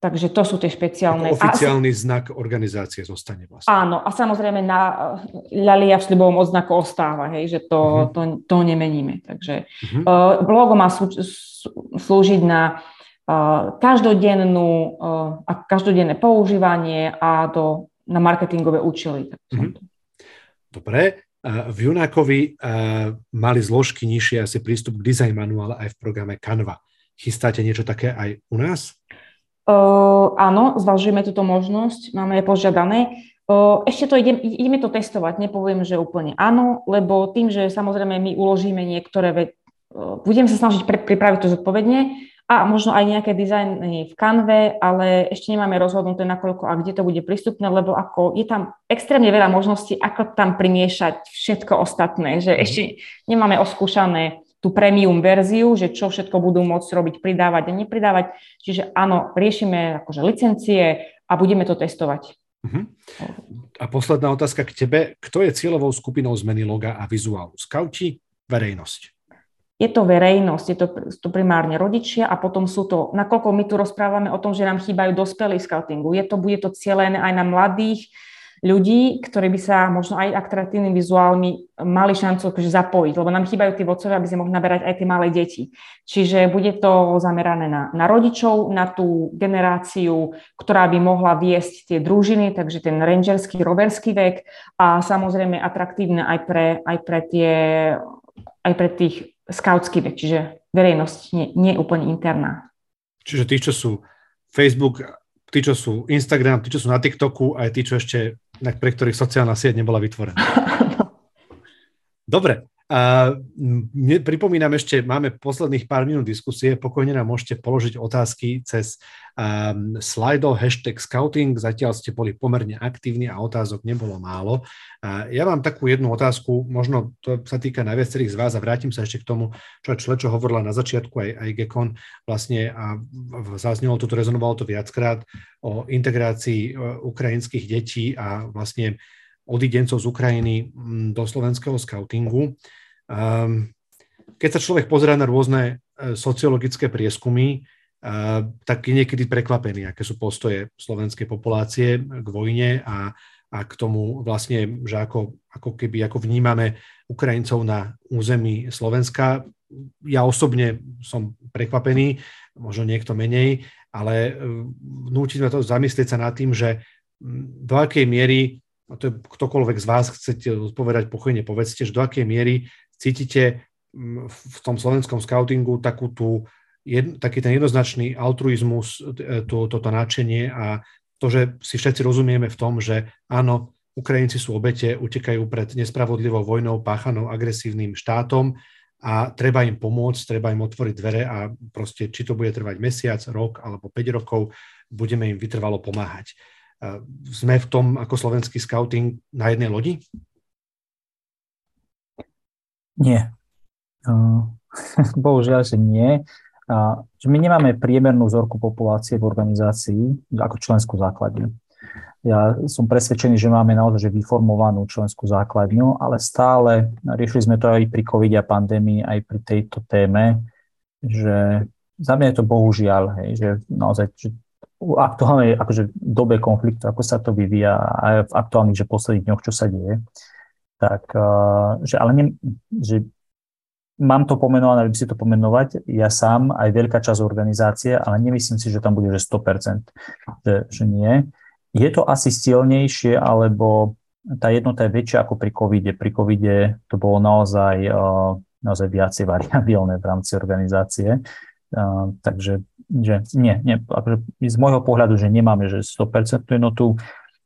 Takže to sú tie špeciálne... Ako oficiálny a, znak organizácie zostane vlastne. Áno, a samozrejme na ľalia v sľubovom odznaku ostáva, hej, že to, uh-huh. to, to nemeníme. Takže uh-huh. uh, logo má slú, slúžiť na uh, každodennú uh, a každodenné používanie a do, na marketingové účely. Uh-huh. Dobre. V Junákovi uh, mali zložky nižšie asi prístup k design manuále aj v programe Canva. Chystáte niečo také aj u nás? Uh, áno, zvažujeme túto možnosť, máme je požiadané. Uh, ešte to idem, ideme to testovať, nepoviem, že úplne áno, lebo tým, že samozrejme my uložíme niektoré veci, uh, budem sa snažiť pre, pripraviť to zodpovedne a možno aj nejaké dizajny v kanve, ale ešte nemáme rozhodnuté, nakoľko a kde to bude prístupné, lebo ako je tam extrémne veľa možností, ako tam primiešať všetko ostatné, že mhm. ešte nemáme oskúšané tú premium verziu, že čo všetko budú môcť robiť, pridávať a nepridávať. Čiže áno, riešime akože licencie a budeme to testovať. Uh-huh. A posledná otázka k tebe. Kto je cieľovou skupinou zmeny loga a vizuálu? Skauti, verejnosť? Je to verejnosť, je to, to primárne rodičia a potom sú to, nakoľko my tu rozprávame o tom, že nám chýbajú dospelí v scoutingu, je to, bude to cieľené aj na mladých, ľudí, ktorí by sa možno aj atraktívnymi vizuálmi mali šancu akože zapojiť, lebo nám chýbajú tí vodcovia, aby sme mohli naberať aj tie malé deti. Čiže bude to zamerané na, na rodičov, na tú generáciu, ktorá by mohla viesť tie družiny, takže ten rangerský, roverský vek a samozrejme atraktívne aj pre, aj pre, tie, aj pre tých skautský vek, čiže verejnosť nie, nie úplne interná. Čiže tí, čo sú Facebook, tí, čo sú Instagram, tí, čo sú na TikToku, aj tí, čo ešte pre ktorých sociálna sieť nebola vytvorená. Dobre, a pripomínam ešte, máme posledných pár minút diskusie, pokojne nám môžete položiť otázky cez um, Slido, hashtag scouting, zatiaľ ste boli pomerne aktívni a otázok nebolo málo. A ja mám takú jednu otázku, možno to sa týka najviacerých z vás a vrátim sa ešte k tomu, čo Člečo hovorila na začiatku, aj, aj Gekon vlastne a zaznelo to, rezonovalo to viackrát o integrácii e, ukrajinských detí a vlastne odidencov z Ukrajiny do slovenského scoutingu. Um, keď sa človek pozerá na rôzne e, sociologické prieskumy, uh, tak je niekedy prekvapený, aké sú postoje slovenskej populácie k vojne a, a k tomu vlastne, že ako, ako keby ako vnímame Ukrajincov na území Slovenska. Ja osobne som prekvapený, možno niekto menej, ale e, núti ma to zamyslieť sa nad tým, že do akej miery, a to je ktokoľvek z vás chcete odpovedať, pokojne povedzte, že do akej miery cítite mm, v tom slovenskom scoutingu takú tú, jed, taký ten jednoznačný altruizmus, e, to, toto náčenie a to, že si všetci rozumieme v tom, že áno, Ukrajinci sú obete, utekajú pred nespravodlivou vojnou páchanou agresívnym štátom a treba im pomôcť, treba im otvoriť dvere a proste, či to bude trvať mesiac, rok alebo 5 rokov, budeme im vytrvalo pomáhať. E, sme v tom ako slovenský scouting na jednej lodi? Nie. Uh, bohužiaľ, že nie. Že my nemáme priemernú vzorku populácie v organizácii ako členskú základňu. Ja som presvedčený, že máme naozaj vyformovanú členskú základňu, ale stále, riešili sme to aj pri covid a pandémii, aj pri tejto téme, že za mňa je to bohužiaľ, hej, že naozaj že v aktuálnej akože, dobe konfliktu, ako sa to vyvíja, aj v aktuálnych, že posledných dňoch, čo sa deje, tak, eh, že ale ne, že mám to pomenované, aby si to pomenovať, ja sám, aj veľká časť organizácie, ale nemyslím si, že tam bude, že 100%, že, že nie. Je to asi silnejšie, alebo tá jednota je väčšia ako pri covide. Pri covide to bolo naozaj, eh, naozaj viacej variabilné v rámci organizácie. Uh, takže že nie, nie, akože z môjho pohľadu, že nemáme že 100% jednotu,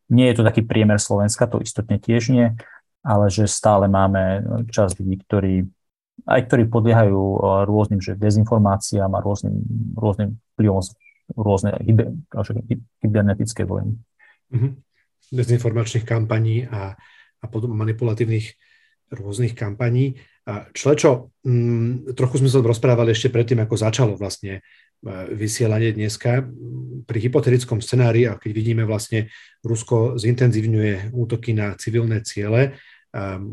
nie je to taký priemer Slovenska, to istotne tiež nie, ale že stále máme čas ľudí, ktorí aj ktorí podliehajú eh, rôznym že dezinformáciám a rôznym, rôznym vplyvom rôzne kybernetické vojny. Mm-hmm. Dezinformačných kampaní a, a potom manipulatívnych rôznych kampaní. Člečo, m, mm, trochu sme sa rozprávali ešte predtým, ako začalo vlastne eh, vysielanie dneska. Pri hypotetickom scenári, a keď vidíme vlastne, Rusko zintenzívňuje útoky na civilné ciele,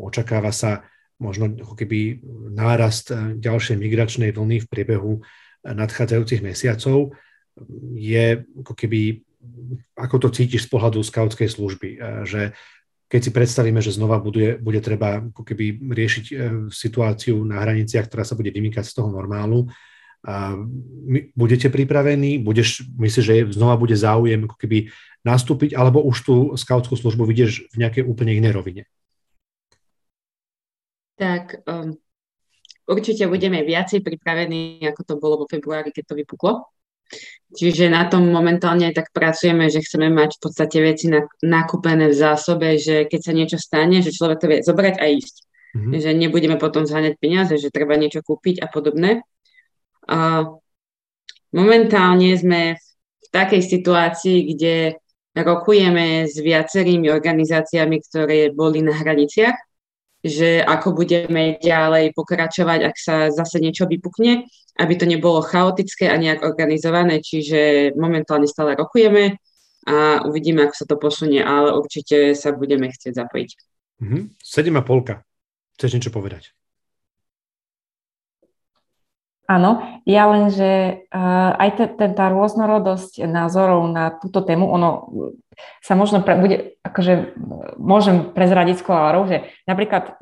očakáva sa možno ako keby nárast ďalšej migračnej vlny v priebehu nadchádzajúcich mesiacov je ako keby, ako to cítiš z pohľadu skautskej služby, že keď si predstavíme, že znova bude, bude treba ako keby riešiť situáciu na hraniciach, ktorá sa bude vymýkať z toho normálu, a budete pripravení? Budeš, myslíš, že znova bude záujem ako keby nastúpiť, alebo už tú skautskú službu vidieš v nejakej úplne inej rovine? Tak um, určite budeme viacej pripravení, ako to bolo vo februári, keď to vypuklo. Čiže na tom momentálne tak pracujeme, že chceme mať v podstate veci nakúpené v zásobe, že keď sa niečo stane, že človek to vie zobrať a ísť. Mm-hmm. Že nebudeme potom zháňať peniaze, že treba niečo kúpiť a podobné. A momentálne sme v takej situácii, kde rokujeme s viacerými organizáciami, ktoré boli na hraniciach, že ako budeme ďalej pokračovať, ak sa zase niečo vypukne aby to nebolo chaotické a nejak organizované, čiže momentálne stále rokujeme a uvidíme, ako sa to posunie, ale určite sa budeme chcieť zapojiť. Mm-hmm. Sedem a polka. Chceš niečo povedať? Áno, ja len, že uh, aj te, te, tá rôznorodosť názorov na túto tému, ono sa možno pre, bude, akože môžem prezradiť skolárov, že napríklad,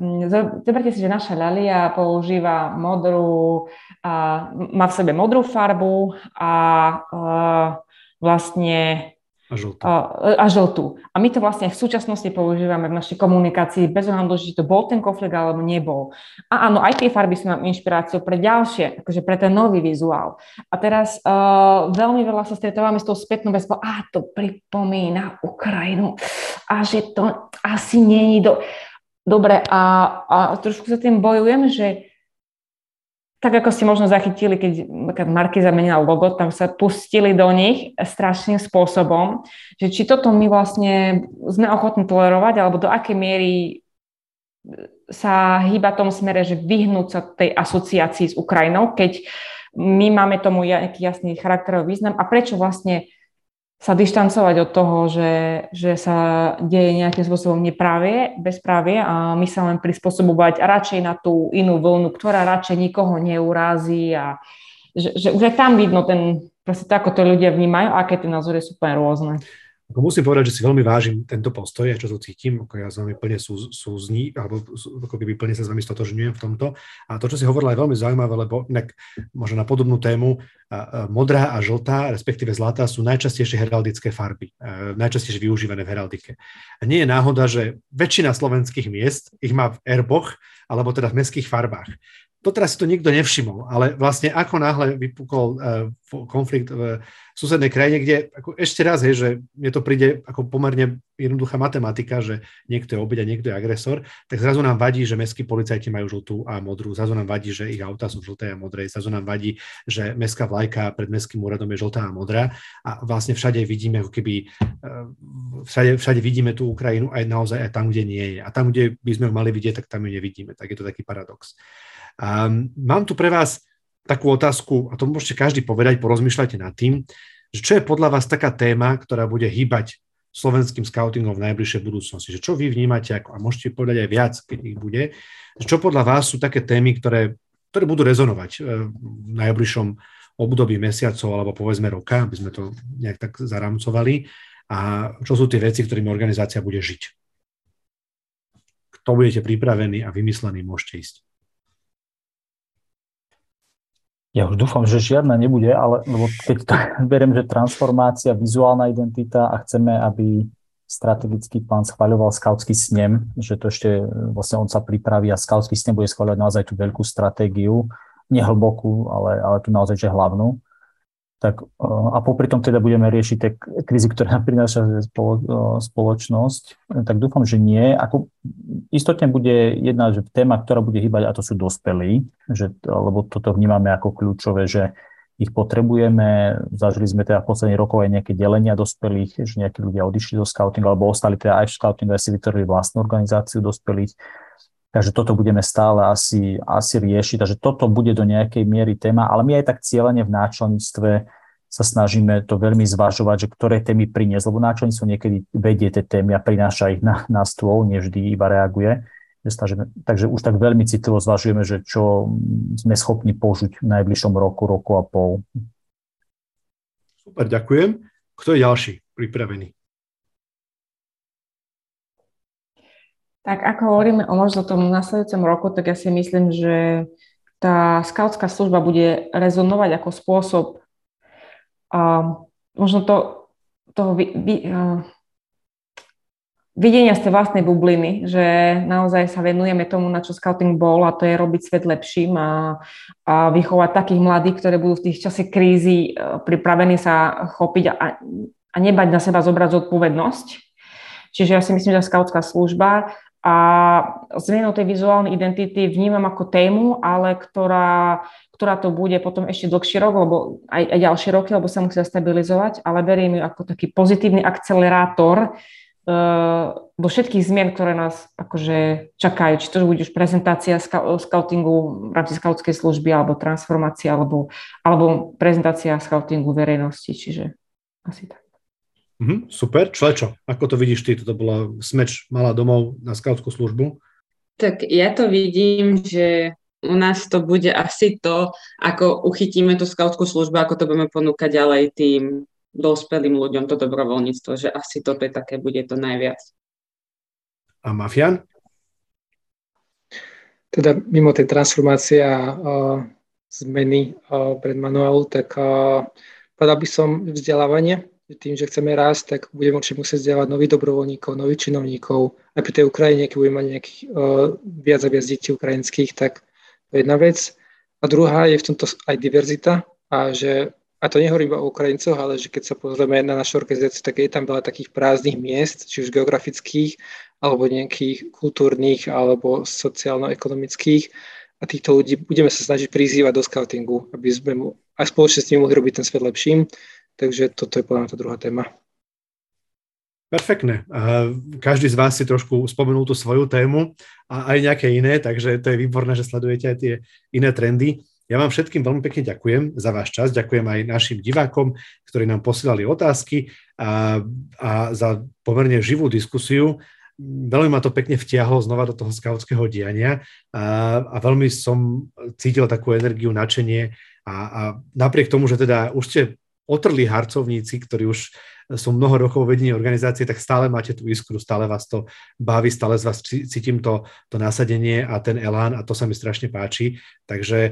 zoberte si, že naša ľalia používa modrú, uh, má v sebe modrú farbu a uh, vlastne a žltú. A, a žltú. A my to vlastne v súčasnosti používame v našej komunikácii bez ohľadu, či to bol ten konflikt alebo nebol. A áno, aj tie farby sú nám inšpiráciou pre ďalšie, akože pre ten nový vizuál. A teraz uh, veľmi veľa sa stretávame s tou spätnou väzbou, a to pripomína Ukrajinu a že to asi není do... Dobre, a, a trošku sa tým bojujem, že tak ako ste možno zachytili, keď Marky zamenila logo, tam sa pustili do nich strašným spôsobom, že či toto my vlastne sme ochotní tolerovať, alebo do akej miery sa hýba tom smere, že vyhnúť sa tej asociácii s Ukrajinou, keď my máme tomu nejaký jasný charakterový význam a prečo vlastne sa dištancovať od toho, že, že sa deje nejakým spôsobom neprávie, bezprávie a my sa len prispôsobovať radšej na tú inú vlnu, ktorá radšej nikoho neurází a že, že už aj tam vidno ten, proste to, ako to ľudia vnímajú, aké tie názory sú úplne rôzne. Ako musím povedať, že si veľmi vážim tento postoj čo tu cítim, ako ja s vami plne sú, súzní, alebo ako keby plne sa s vami stotožňujem v tomto. A to, čo si hovorila, je veľmi zaujímavé, lebo nek, možno na podobnú tému, modrá a žltá, respektíve zlatá, sú najčastejšie heraldické farby, najčastejšie využívané v heraldike. A nie je náhoda, že väčšina slovenských miest ich má v erboch, alebo teda v mestských farbách doteraz si to nikto nevšimol, ale vlastne ako náhle vypukol uh, konflikt v susednej krajine, kde ako ešte raz je, že mne to príde ako pomerne jednoduchá matematika, že niekto je obeď a niekto je agresor, tak zrazu nám vadí, že mestskí policajti majú žltú a modrú, zrazu nám vadí, že ich auta sú žlté a modré, zrazu nám vadí, že mestská vlajka pred mestským úradom je žltá a modrá a vlastne všade vidíme ako keby, uh, všade, všade vidíme tú Ukrajinu aj naozaj aj tam, kde nie je. A tam, kde by sme ho mali vidieť, tak tam ju nevidíme. Tak je to taký paradox. Um, mám tu pre vás takú otázku, a to môžete každý povedať, porozmýšľajte nad tým, že čo je podľa vás taká téma, ktorá bude hýbať slovenským scoutingom v najbližšej budúcnosti. Že čo vy vnímate, ako, a môžete povedať aj viac, keď ich bude, že čo podľa vás sú také témy, ktoré, ktoré budú rezonovať e, v najbližšom období mesiacov alebo povedzme roka, aby sme to nejak tak zaramcovali a čo sú tie veci, ktorými organizácia bude žiť. Kto budete pripravení a vymyslení, môžete ísť. Ja už dúfam, že žiadna nebude, ale lebo keď to beriem, že transformácia, vizuálna identita a chceme, aby strategický plán schváľoval skautský snem, že to ešte vlastne on sa pripraví a skautský snem bude schváľovať naozaj tú veľkú stratégiu, nehlbokú, ale, ale tu naozaj že hlavnú tak, a popri tom teda budeme riešiť tie krízy, ktoré nám prináša spoločnosť, tak dúfam, že nie. Ako, istotne bude jedna že téma, ktorá bude hýbať, a to sú dospelí, že, lebo toto vnímame ako kľúčové, že ich potrebujeme. Zažili sme teda v posledných rokoch aj nejaké delenia dospelých, že nejakí ľudia odišli do scoutingu, alebo ostali teda aj v scoutingu, aj si vytvorili vlastnú organizáciu dospelých. Takže toto budeme stále asi, asi riešiť. Takže toto bude do nejakej miery téma, ale my aj tak cieľene v náčelníctve sa snažíme to veľmi zvažovať, že ktoré témy priniesť, lebo náčelníctvo niekedy vedie tie témy a prináša ich na, na stôl, nevždy iba reaguje. takže už tak veľmi citlivo zvažujeme, že čo sme schopní použiť v najbližšom roku, roku a pol. Super, ďakujem. Kto je ďalší pripravený? Tak ako hovoríme o možno tom nasledujúcom roku, tak ja si myslím, že tá skautská služba bude rezonovať ako spôsob a možno to, toho vy, vy, uh, videnia z tej vlastnej bubliny, že naozaj sa venujeme tomu, na čo scouting bol a to je robiť svet lepším a, a vychovať takých mladých, ktorí budú v tých čase krízy uh, pripravení sa chopiť a, a nebať na seba zobrať zodpovednosť. Čiže ja si myslím, že skautská služba a zmenou tej vizuálnej identity vnímam ako tému, ale ktorá, ktorá to bude potom ešte dlhší rok, lebo aj, aj ďalšie roky, lebo sa musí stabilizovať, ale beriem ju ako taký pozitívny akcelerátor uh, do všetkých zmien, ktoré nás akože čakajú. Či to bude už prezentácia scoutingu v rámci scoutskej služby, alebo transformácia, alebo, alebo prezentácia scoutingu verejnosti, čiže asi tak. Mm-hmm, super. Člečo, ako to vidíš ty? Toto bola smeč malá domov na skautskú službu? Tak ja to vidím, že u nás to bude asi to, ako uchytíme tú skautskú službu, ako to budeme ponúkať ďalej tým dospelým ľuďom, to dobrovoľníctvo, že asi toto je také, bude to najviac. A Mafian? Teda mimo tej transformácie a uh, zmeny uh, pred manuálu, tak uh, povedal by som vzdelávanie, tým, že chceme rásť, tak budeme určite musieť vzdelávať nových dobrovoľníkov, nových činovníkov. Aj pri tej Ukrajine, keď budeme mať nejakých uh, viac a viac detí ukrajinských, tak to je jedna vec. A druhá je v tomto aj diverzita a že a to nehovorím iba o Ukrajincoch, ale že keď sa pozrieme na našu organizáciu, tak je tam veľa takých prázdnych miest, či už geografických, alebo nejakých kultúrnych, alebo sociálno-ekonomických. A týchto ľudí budeme sa snažiť prizývať do scoutingu, aby sme mu aj spoločne s nimi mohli robiť ten svet lepším. Takže toto je podľa mňa tá druhá téma. Perfektné. Každý z vás si trošku spomenul tú svoju tému a aj nejaké iné, takže to je výborné, že sledujete aj tie iné trendy. Ja vám všetkým veľmi pekne ďakujem za váš čas, ďakujem aj našim divákom, ktorí nám posielali otázky a, a za pomerne živú diskusiu. Veľmi ma to pekne vtiahlo znova do toho skautského diania a, a veľmi som cítil takú energiu, nadšenie a, a napriek tomu, že teda už ste otrlí harcovníci, ktorí už sú mnoho rokov vedení organizácie, tak stále máte tú iskru, stále vás to baví, stále z vás cítim to, to nasadenie a ten elán a to sa mi strašne páči. Takže e,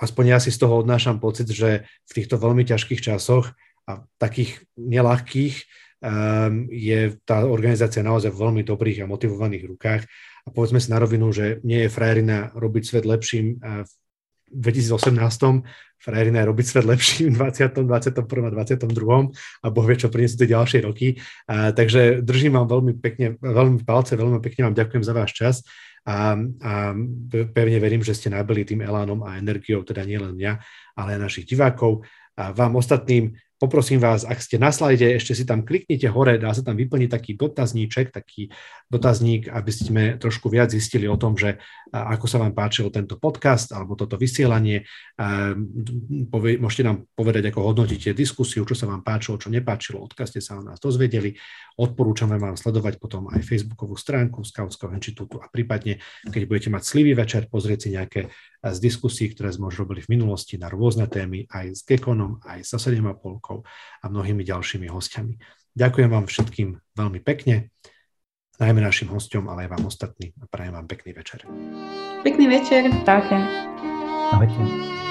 aspoň ja si z toho odnášam pocit, že v týchto veľmi ťažkých časoch a takých nelahkých um, je tá organizácia naozaj v veľmi dobrých a motivovaných rukách. A povedzme si na rovinu, že nie je frajerina robiť svet lepším v 2018 frajerina je robiť svet lepší v 20., 21. a 22. a Boh vie, čo prinesú tie ďalšie roky. A, takže držím vám veľmi pekne, veľmi palce, veľmi pekne vám ďakujem za váš čas a, a pevne verím, že ste nabili tým elánom a energiou, teda nielen mňa, ale aj našich divákov. A vám ostatným Poprosím vás, ak ste na slajde, ešte si tam kliknite hore, dá sa tam vyplniť taký dotazníček, taký dotazník, aby sme trošku viac zistili o tom, že ako sa vám páčil tento podcast alebo toto vysielanie. Môžete nám povedať, ako hodnotíte diskusiu, čo sa vám páčilo, čo nepáčilo, odkiaľ ste sa o nás dozvedeli. Odporúčame vám sledovať potom aj facebookovú stránku Skautského inštitútu a prípadne, keď budete mať slivý večer, pozrieť si nejaké z diskusí, ktoré sme už robili v minulosti na rôzne témy, aj s Gekonom, aj s 7,5 a mnohými ďalšími hostiami. Ďakujem vám všetkým veľmi pekne, najmä našim hostom, ale aj vám ostatným a prajem vám pekný večer. Pekný večer. Ahojte. Ahojte.